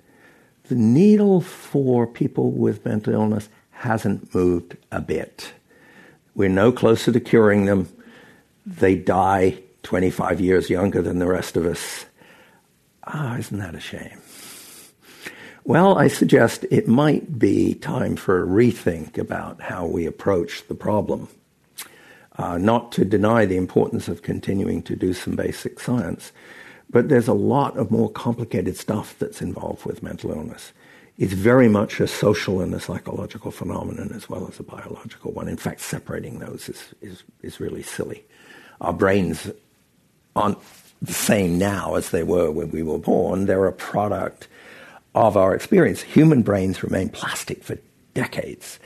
"The needle for people with mental illness hasn't moved a bit. We're no closer to curing them. They die 25 years younger than the rest of us. Ah, isn't that a shame? Well, I suggest it might be time for a rethink about how we approach the problem. Uh, not to deny the importance of continuing to do some basic science, but there's a lot of more complicated stuff that's involved with mental illness. It's very much a social and a psychological phenomenon as well as a biological one. In fact, separating those is, is, is really silly. Our brains aren't the same now as they were when we were born. They're a product of our experience. Human brains remain plastic for decades.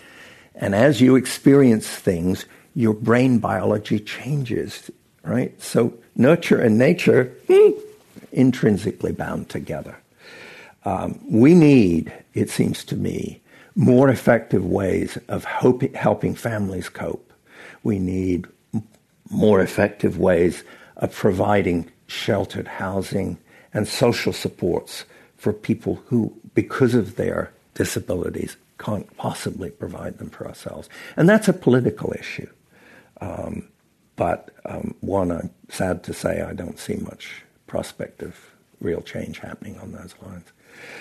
And as you experience things, your brain biology changes, right? So nurture and nature, hmm, intrinsically bound together. Um, we need, it seems to me, more effective ways of helping families cope. We need more effective ways of providing sheltered housing and social supports for people who, because of their disabilities, can't possibly provide them for ourselves. And that's a political issue. Um, but um, one, I'm sad to say I don't see much prospect of real change happening on those lines.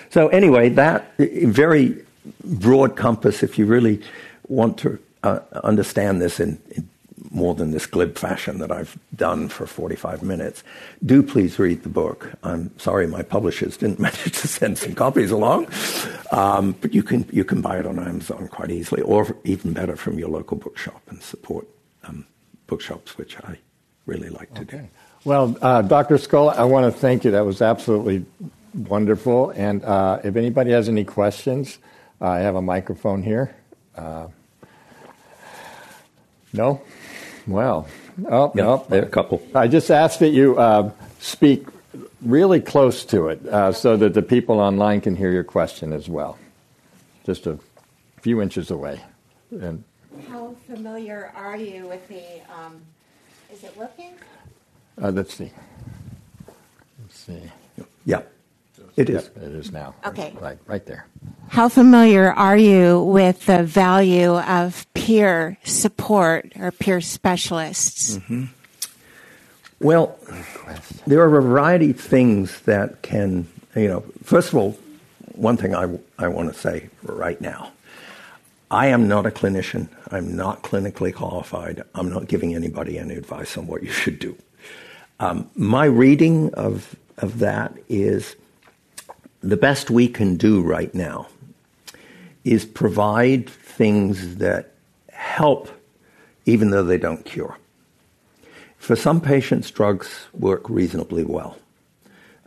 So, anyway, that very broad compass, if you really want to uh, understand this in, in more than this glib fashion that I've done for 45 minutes, do please read the book. I'm sorry my publishers didn't manage to send some copies along, um, but you can, you can buy it on Amazon quite easily, or even better, from your local bookshop and support um, bookshops, which I really like to okay. do. Well, uh, Dr. Scull, I want to thank you. That was absolutely wonderful. And uh, if anybody has any questions, uh, I have a microphone here. Uh, no? Well, oh, yeah, no, a couple. I just ask that you uh, speak really close to it uh, so that the people online can hear your question as well. Just a few inches away. And How familiar are you with the, um, is it working? Uh, let's see. Let's see. Yeah. It is. Yep, it is now. Okay. Right, right there. How familiar are you with the value of peer support or peer specialists? Mm-hmm. Well, there are a variety of things that can, you know, first of all, one thing I, I want to say right now I am not a clinician. I'm not clinically qualified. I'm not giving anybody any advice on what you should do. Um, my reading of, of that is the best we can do right now is provide things that help even though they don't cure. For some patients, drugs work reasonably well.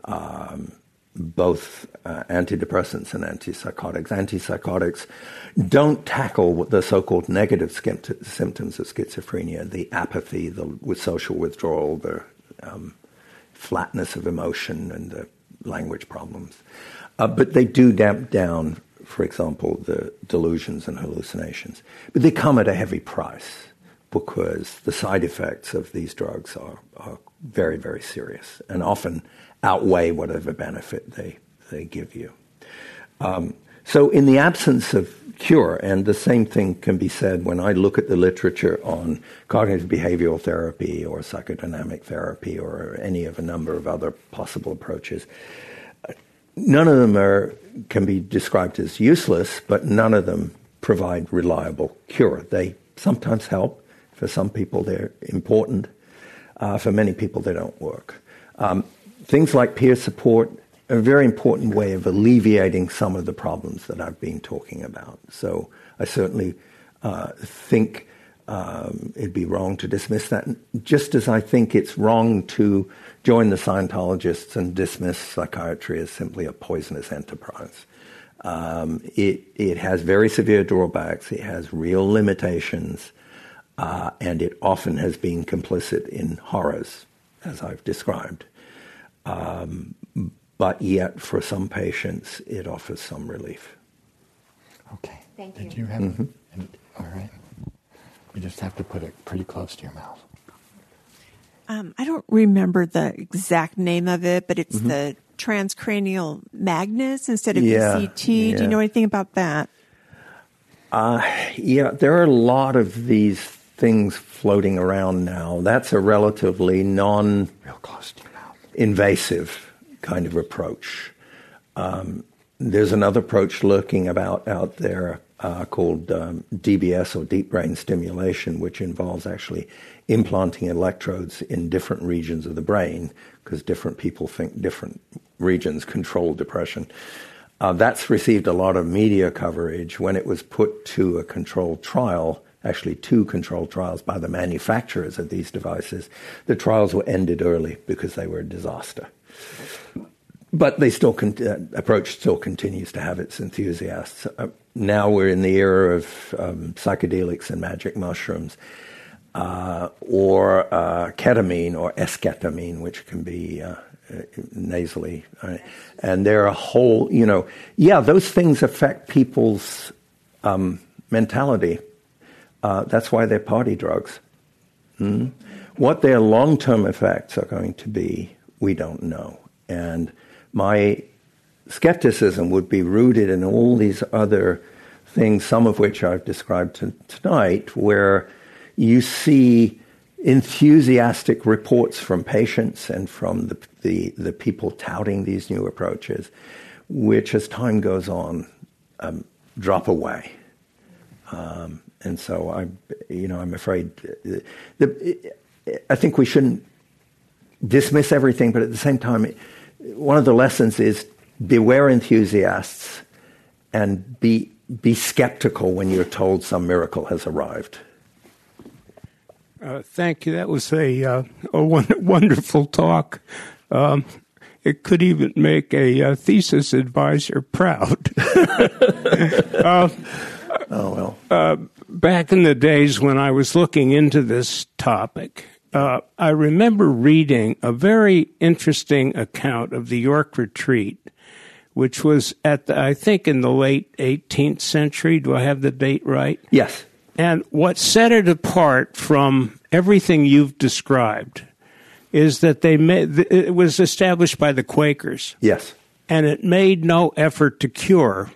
Um, both uh, antidepressants and antipsychotics. Antipsychotics don't tackle the so-called negative symptoms of schizophrenia, the apathy, the social withdrawal, the um, flatness of emotion, and the language problems. Uh, but they do damp down, for example, the delusions and hallucinations. But they come at a heavy price because the side effects of these drugs are, are very, very serious and often outweigh whatever benefit they, they give you. Um, so, in the absence of cure, and the same thing can be said when I look at the literature on cognitive behavioral therapy or psychodynamic therapy or any of a number of other possible approaches, none of them are, can be described as useless, but none of them provide reliable cure. They sometimes help. For some people, they're important. Uh, for many people, they don't work. Um, things like peer support a very important way of alleviating some of the problems that I've been talking about. So I certainly uh, think um, it'd be wrong to dismiss that, just as I think it's wrong to join the Scientologists and dismiss psychiatry as simply a poisonous enterprise. Um, it, it has very severe drawbacks, it has real limitations, uh, and it often has been complicit in horrors, as I've described. Um, but yet, for some patients, it offers some relief. Okay. Thank you. Did you have? Mm-hmm. all right. You just have to put it pretty close to your mouth. Um, I don't remember the exact name of it, but it's mm-hmm. the transcranial magnets instead of yeah, ECT. Yeah. Do you know anything about that? Uh, yeah, there are a lot of these things floating around now. That's a relatively non invasive kind of approach. Um, there's another approach lurking about out there uh, called um, DBS or deep brain stimulation, which involves actually implanting electrodes in different regions of the brain because different people think different regions control depression. Uh, that's received a lot of media coverage when it was put to a controlled trial, actually two controlled trials by the manufacturers of these devices. The trials were ended early because they were a disaster but they still con- uh, approach still continues to have its enthusiasts. Uh, now we're in the era of um, psychedelics and magic mushrooms, uh, or uh, ketamine or esketamine, which can be uh, nasally, and there are a whole, you know, yeah, those things affect people's um, mentality. Uh, that's why they're party drugs. Mm-hmm. What their long-term effects are going to be, we don't know, and my skepticism would be rooted in all these other things, some of which I've described to, tonight, where you see enthusiastic reports from patients and from the, the, the people touting these new approaches, which as time goes on, um, drop away. Um, and so I, you know, I'm afraid the, the, I think we shouldn't dismiss everything, but at the same time, one of the lessons is beware enthusiasts and be, be skeptical when you're told some miracle has arrived. Uh, thank you. That was a, uh, a wonderful talk. Um, it could even make a, a uh, thesis advisor proud. uh, oh, well. Uh, back in the days when I was looking into this topic, uh, I remember reading a very interesting account of the York Retreat, which was at the, I think in the late 18th century. Do I have the date right? Yes. And what set it apart from everything you've described is that they made it was established by the Quakers. Yes. And it made no effort to cure.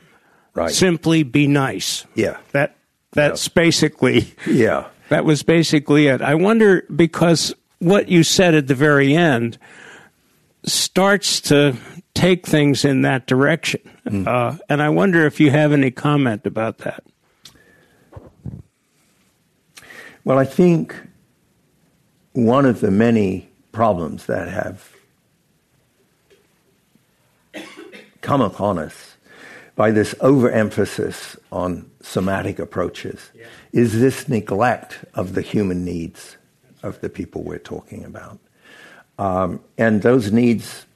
Right. Simply be nice. Yeah. That that's yeah. basically Yeah. That was basically it. I wonder because what you said at the very end starts to take things in that direction. Mm. Uh, and I wonder if you have any comment about that. Well, I think one of the many problems that have come upon us by this overemphasis on somatic approaches yeah. is this neglect of the human needs of the people we're talking about. Um, and those needs,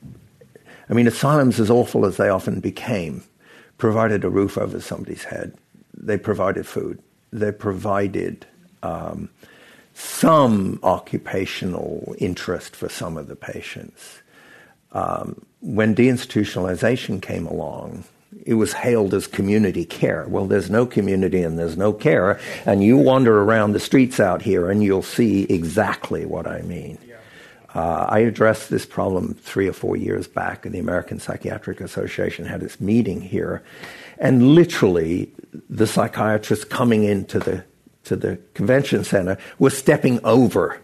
I mean, asylums, as awful as they often became, provided a roof over somebody's head. They provided food. They provided um, some occupational interest for some of the patients. Um, when deinstitutionalization came along, it was hailed as community care. Well, there's no community and there's no care. And you wander around the streets out here and you'll see exactly what I mean. Uh, I addressed this problem three or four years back, and the American Psychiatric Association had its meeting here. And literally, the psychiatrists coming into the, to the convention center were stepping over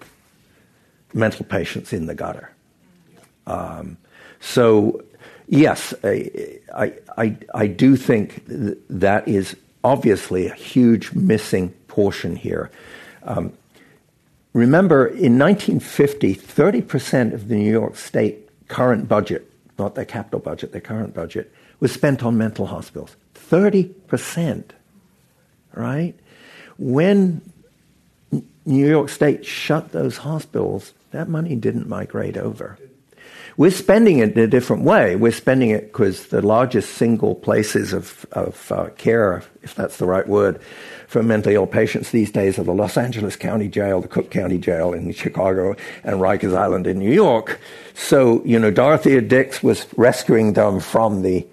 mental patients in the gutter. Um, so yes, I, I, I, do think that is obviously a huge missing portion here. Um, remember, in 1950, 30% of the New York State current budget, not their capital budget, their current budget, was spent on mental hospitals. 30%, right? When New York State shut those hospitals, that money didn't migrate over. We're spending it in a different way. We're spending it because the largest single places of, of uh, care, if that's the right word, for mentally ill patients these days are the Los Angeles County Jail, the Cook County Jail in Chicago, and Rikers Island in New York. So, you know, Dorothea Dix was rescuing them from the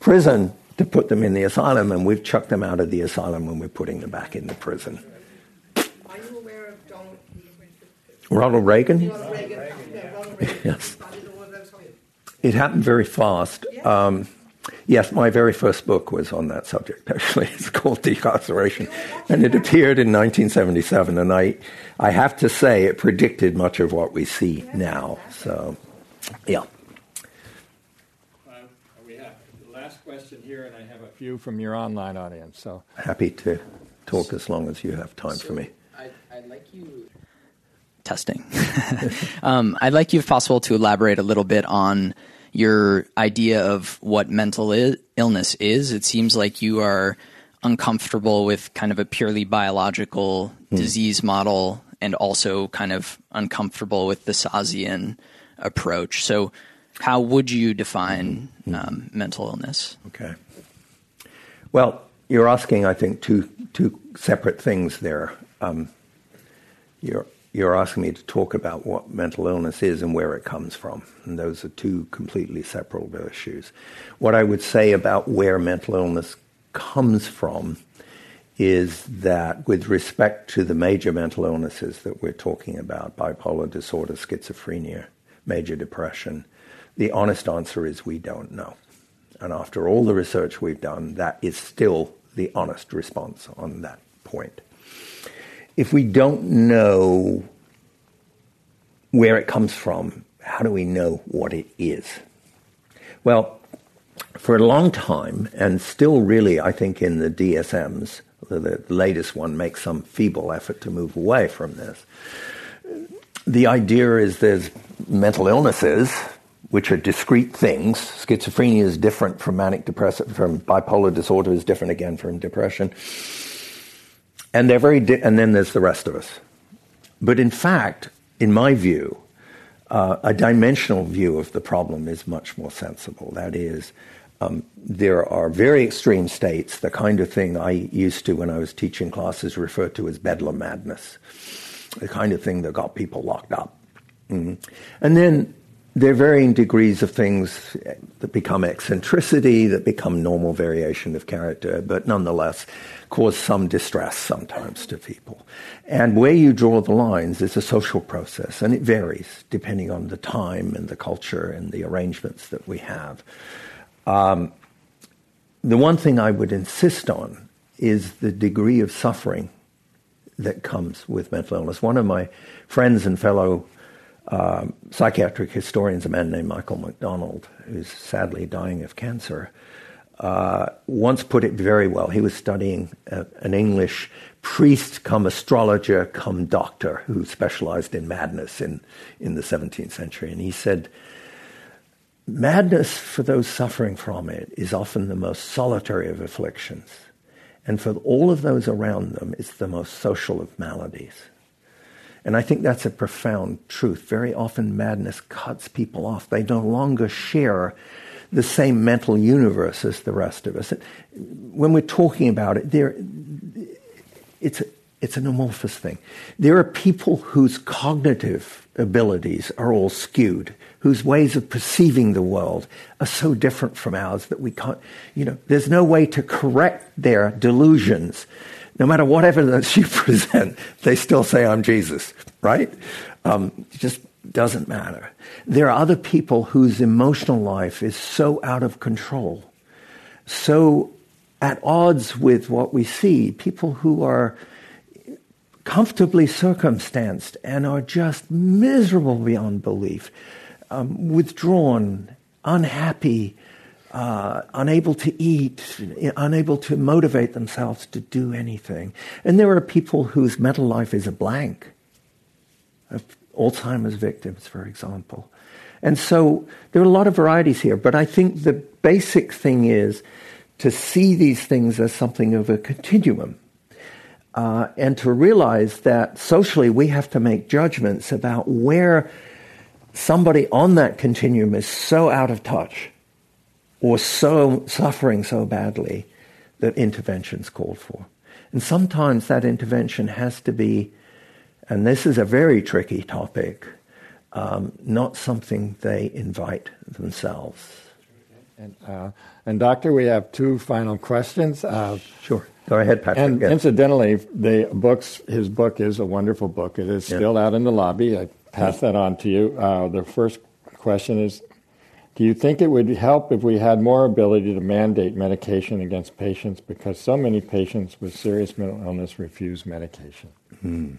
prison to put them in the asylum, and we've chucked them out of the asylum when we're putting them back in the prison. Are you aware of Donald, Ronald Reagan? Ronald Reagan? Ronald Reagan. Yes. I didn't know whether that was something. It happened very fast. Um, yes, my very first book was on that subject, actually. It's called Decarceration. And it appeared in 1977. And I, I have to say, it predicted much of what we see now. So, yeah. we have the last question here, and I have a few from your online audience. So Happy to talk as long as you have time for me. I'd, I'd like you. Testing. um, I'd like you, if possible, to elaborate a little bit on your idea of what mental I- illness is. It seems like you are uncomfortable with kind of a purely biological disease model and also kind of uncomfortable with the Szaszian approach. So, how would you define um, mental illness? Okay. Well, you're asking, I think, two two separate things there. Um, you're you're asking me to talk about what mental illness is and where it comes from, and those are two completely separable issues. What I would say about where mental illness comes from is that, with respect to the major mental illnesses that we're talking about, bipolar disorder, schizophrenia, major depression, the honest answer is we don't know. And after all the research we've done, that is still the honest response on that point. If we don't know where it comes from, how do we know what it is? Well, for a long time, and still really, I think, in the DSMs, the, latest one makes some feeble effort to move away from this. The idea is there's mental illnesses, which are discrete things. Schizophrenia is different from manic depressive, from bipolar disorder is different again from depression. And they're very, di- and then there's the rest of us. But in fact, in my view, uh, a dimensional view of the problem is much more sensible. That is, um, there are very extreme states, the kind of thing I used to, when I was teaching classes, refer to as bedlam madness, the kind of thing that got people locked up. Mhm. And then there are varying degrees of things that become eccentricity, that become normal variation of character, but nonetheless cause some distress sometimes to people. And where you draw the lines is a social process, and it varies depending on the time and the culture and the arrangements that we have. Um, the one thing I would insist on is the degree of suffering that comes with mental illness. One of my friends and fellow um, psychiatric historians, a man named Michael MacDonald, who's sadly dying of cancer, uh, once put it very well. He was studying uh, an English priest come astrologer come doctor who specialized in madness in, in the 17th century. And he said, Madness for those suffering from it is often the most solitary of afflictions. And for all of those around them, it's the most social of maladies. And I think that's a profound truth. Very often, madness cuts people off. They no longer share the same mental universe as the rest of us. When we're talking about it, there, it's, it's an amorphous thing. There are people whose cognitive abilities are all skewed, whose ways of perceiving the world are so different from ours that we can't, you know, there's no way to correct their delusions no matter what evidence you present, they still say, I'm Jesus, right? Um, it just doesn't matter. There are other people whose emotional life is so out of control, so at odds with what we see, people who are comfortably circumstanced and are just miserable beyond belief, um, withdrawn, unhappy, uh, unable to eat, unable to motivate themselves to do anything. And there are people whose mental life is a blank. Alzheimer's victims, for example. And so there are a lot of varieties here, but I think the basic thing is to see these things as something of a continuum. Uh, and to realize that socially we have to make judgments about where somebody on that continuum is so out of touch or so suffering so badly that intervention's called for. And sometimes that intervention has to be, and this is a very tricky topic, um, not something they invite themselves. And, uh, and, Doctor, we have two final questions. Uh, sure. Go ahead, Patrick. And incidentally, the books, his book is a wonderful book. It is still out in the lobby. I pass that on to you. Uh, the first question is Do you think it would help if we had more ability to mandate medication against patients because so many patients with serious mental illness refuse medication? Hmm.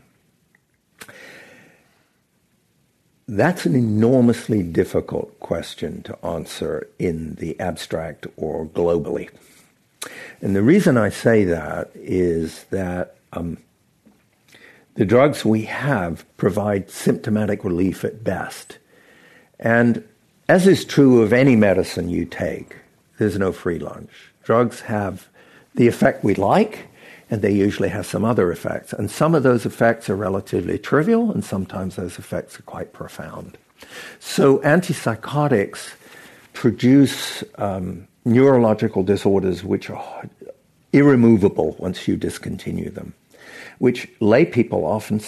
That's an enormously difficult question to answer in the abstract or globally. And the reason I say that is that um, the drugs we have provide symptomatic relief at best. And as is true of any medicine you take, there's no free lunch. Drugs have the effect we like, and they usually have some other effects. And some of those effects are relatively trivial, and sometimes those effects are quite profound. So antipsychotics produce um, neurological disorders which are irremovable once you discontinue them, which lay people often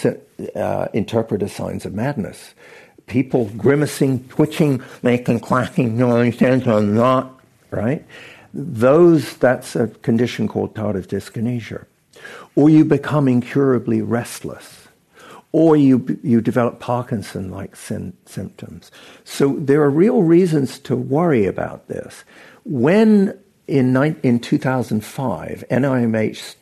uh, interpret as signs of madness. People grimacing, twitching, making clacking noises or not, right? Those, that's a condition called tardive dyskinesia. Or you become incurably restless. Or you, you develop Parkinson like symptoms. So there are real reasons to worry about this. When in, in 2005, NIMH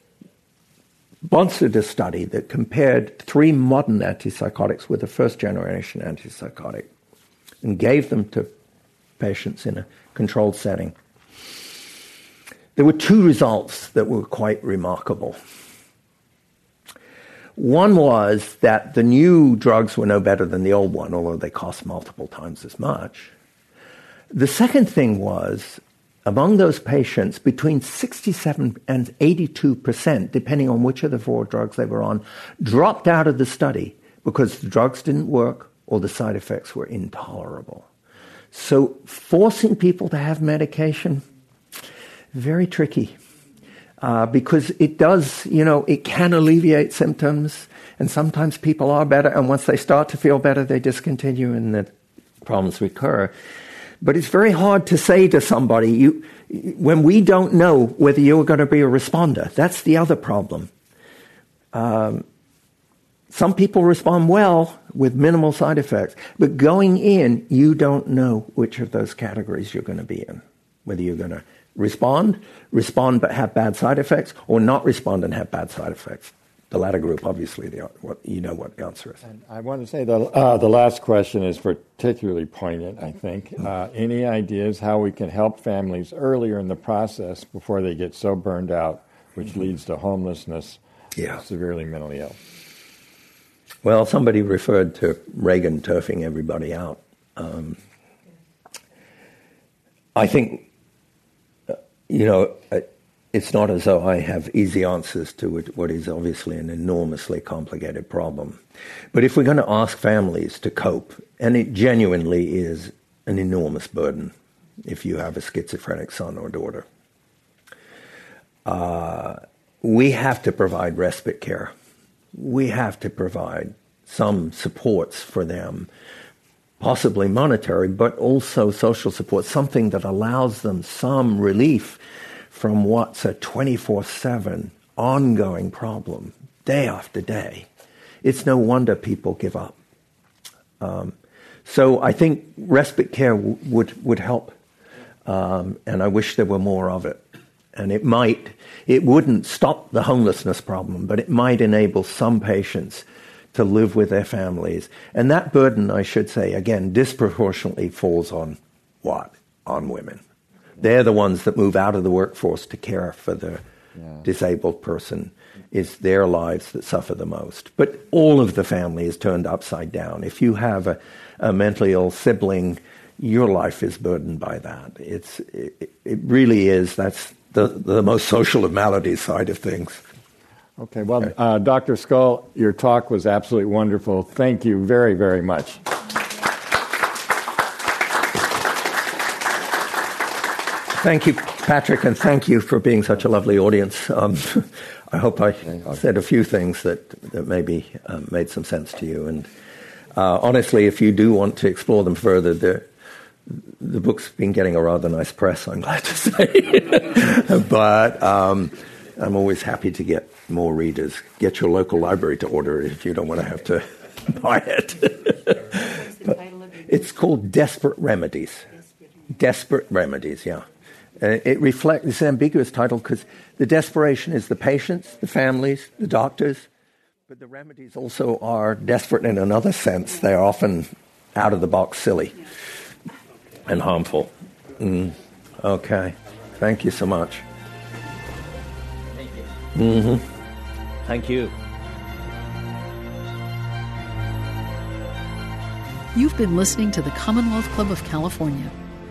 sponsored a study that compared three modern antipsychotics with a first generation antipsychotic and gave them to patients in a controlled setting. There were two results that were quite remarkable. One was that the new drugs were no better than the old one, although they cost multiple times as much. The second thing was among those patients, between 67 and 82 percent, depending on which of the four drugs they were on, dropped out of the study because the drugs didn't work or the side effects were intolerable. So forcing people to have medication very tricky uh, because it does, you know, it can alleviate symptoms, and sometimes people are better, and once they start to feel better, they discontinue, and the problems recur. But it's very hard to say to somebody, you, when we don't know whether you're going to be a responder. That's the other problem. Um, some people respond well with minimal side effects, but going in, you don't know which of those categories you're going to be in. Whether you're going to respond, respond but have bad side effects, or not respond and have bad side effects. The latter group, obviously, the, what, you know what the answer is. And I want to say the, uh, the last question is particularly poignant, I think. Uh, any ideas how we can help families earlier in the process before they get so burned out, which mm-hmm. leads to homelessness, yeah. severely mentally ill? Well, somebody referred to Reagan turfing everybody out. Um, I think you know, it's not as though I have easy answers to what is obviously an enormously complicated problem. But if we're going to ask families to cope, and it genuinely is an enormous burden if you have a schizophrenic son or daughter, uh, we have to provide respite care. We have to provide some supports for them, possibly monetary, but also social support, something that allows them some relief from what's a 24 7 ongoing problem, day after day. It's no wonder people give up. Um, so I think respite care w- would, would help. Um, and I wish there were more of it. And it might, it wouldn't stop the homelessness problem, but it might enable some patients to live with their families. And that burden, I should say, again, disproportionately falls on what? On women. They're the ones that move out of the workforce to care for the yeah. disabled person. It's their lives that suffer the most. But all of the family is turned upside down. If you have a, a mentally ill sibling, your life is burdened by that. It's, it, it really is. That's the, the most social of maladies side of things. Okay, well, uh, Dr. Scull, your talk was absolutely wonderful. Thank you very, very much. Thank you, Patrick, and thank you for being such a lovely audience. Um, I hope I said a few things that, that maybe uh, made some sense to you. And uh, honestly, if you do want to explore them further, the, the book's been getting a rather nice press, I'm glad to say. but um, I'm always happy to get more readers. Get your local library to order it if you don't want to have to buy it. it's called Desperate Remedies. Desperate Remedies, yeah. Uh, it reflects, this ambiguous title because the desperation is the patients, the families, the doctors, but the remedies also are desperate in another sense. They are often out of the box silly and harmful. Mm. Okay. Thank you so much. Thank you. Mm-hmm. Thank you. You've been listening to the Commonwealth Club of California.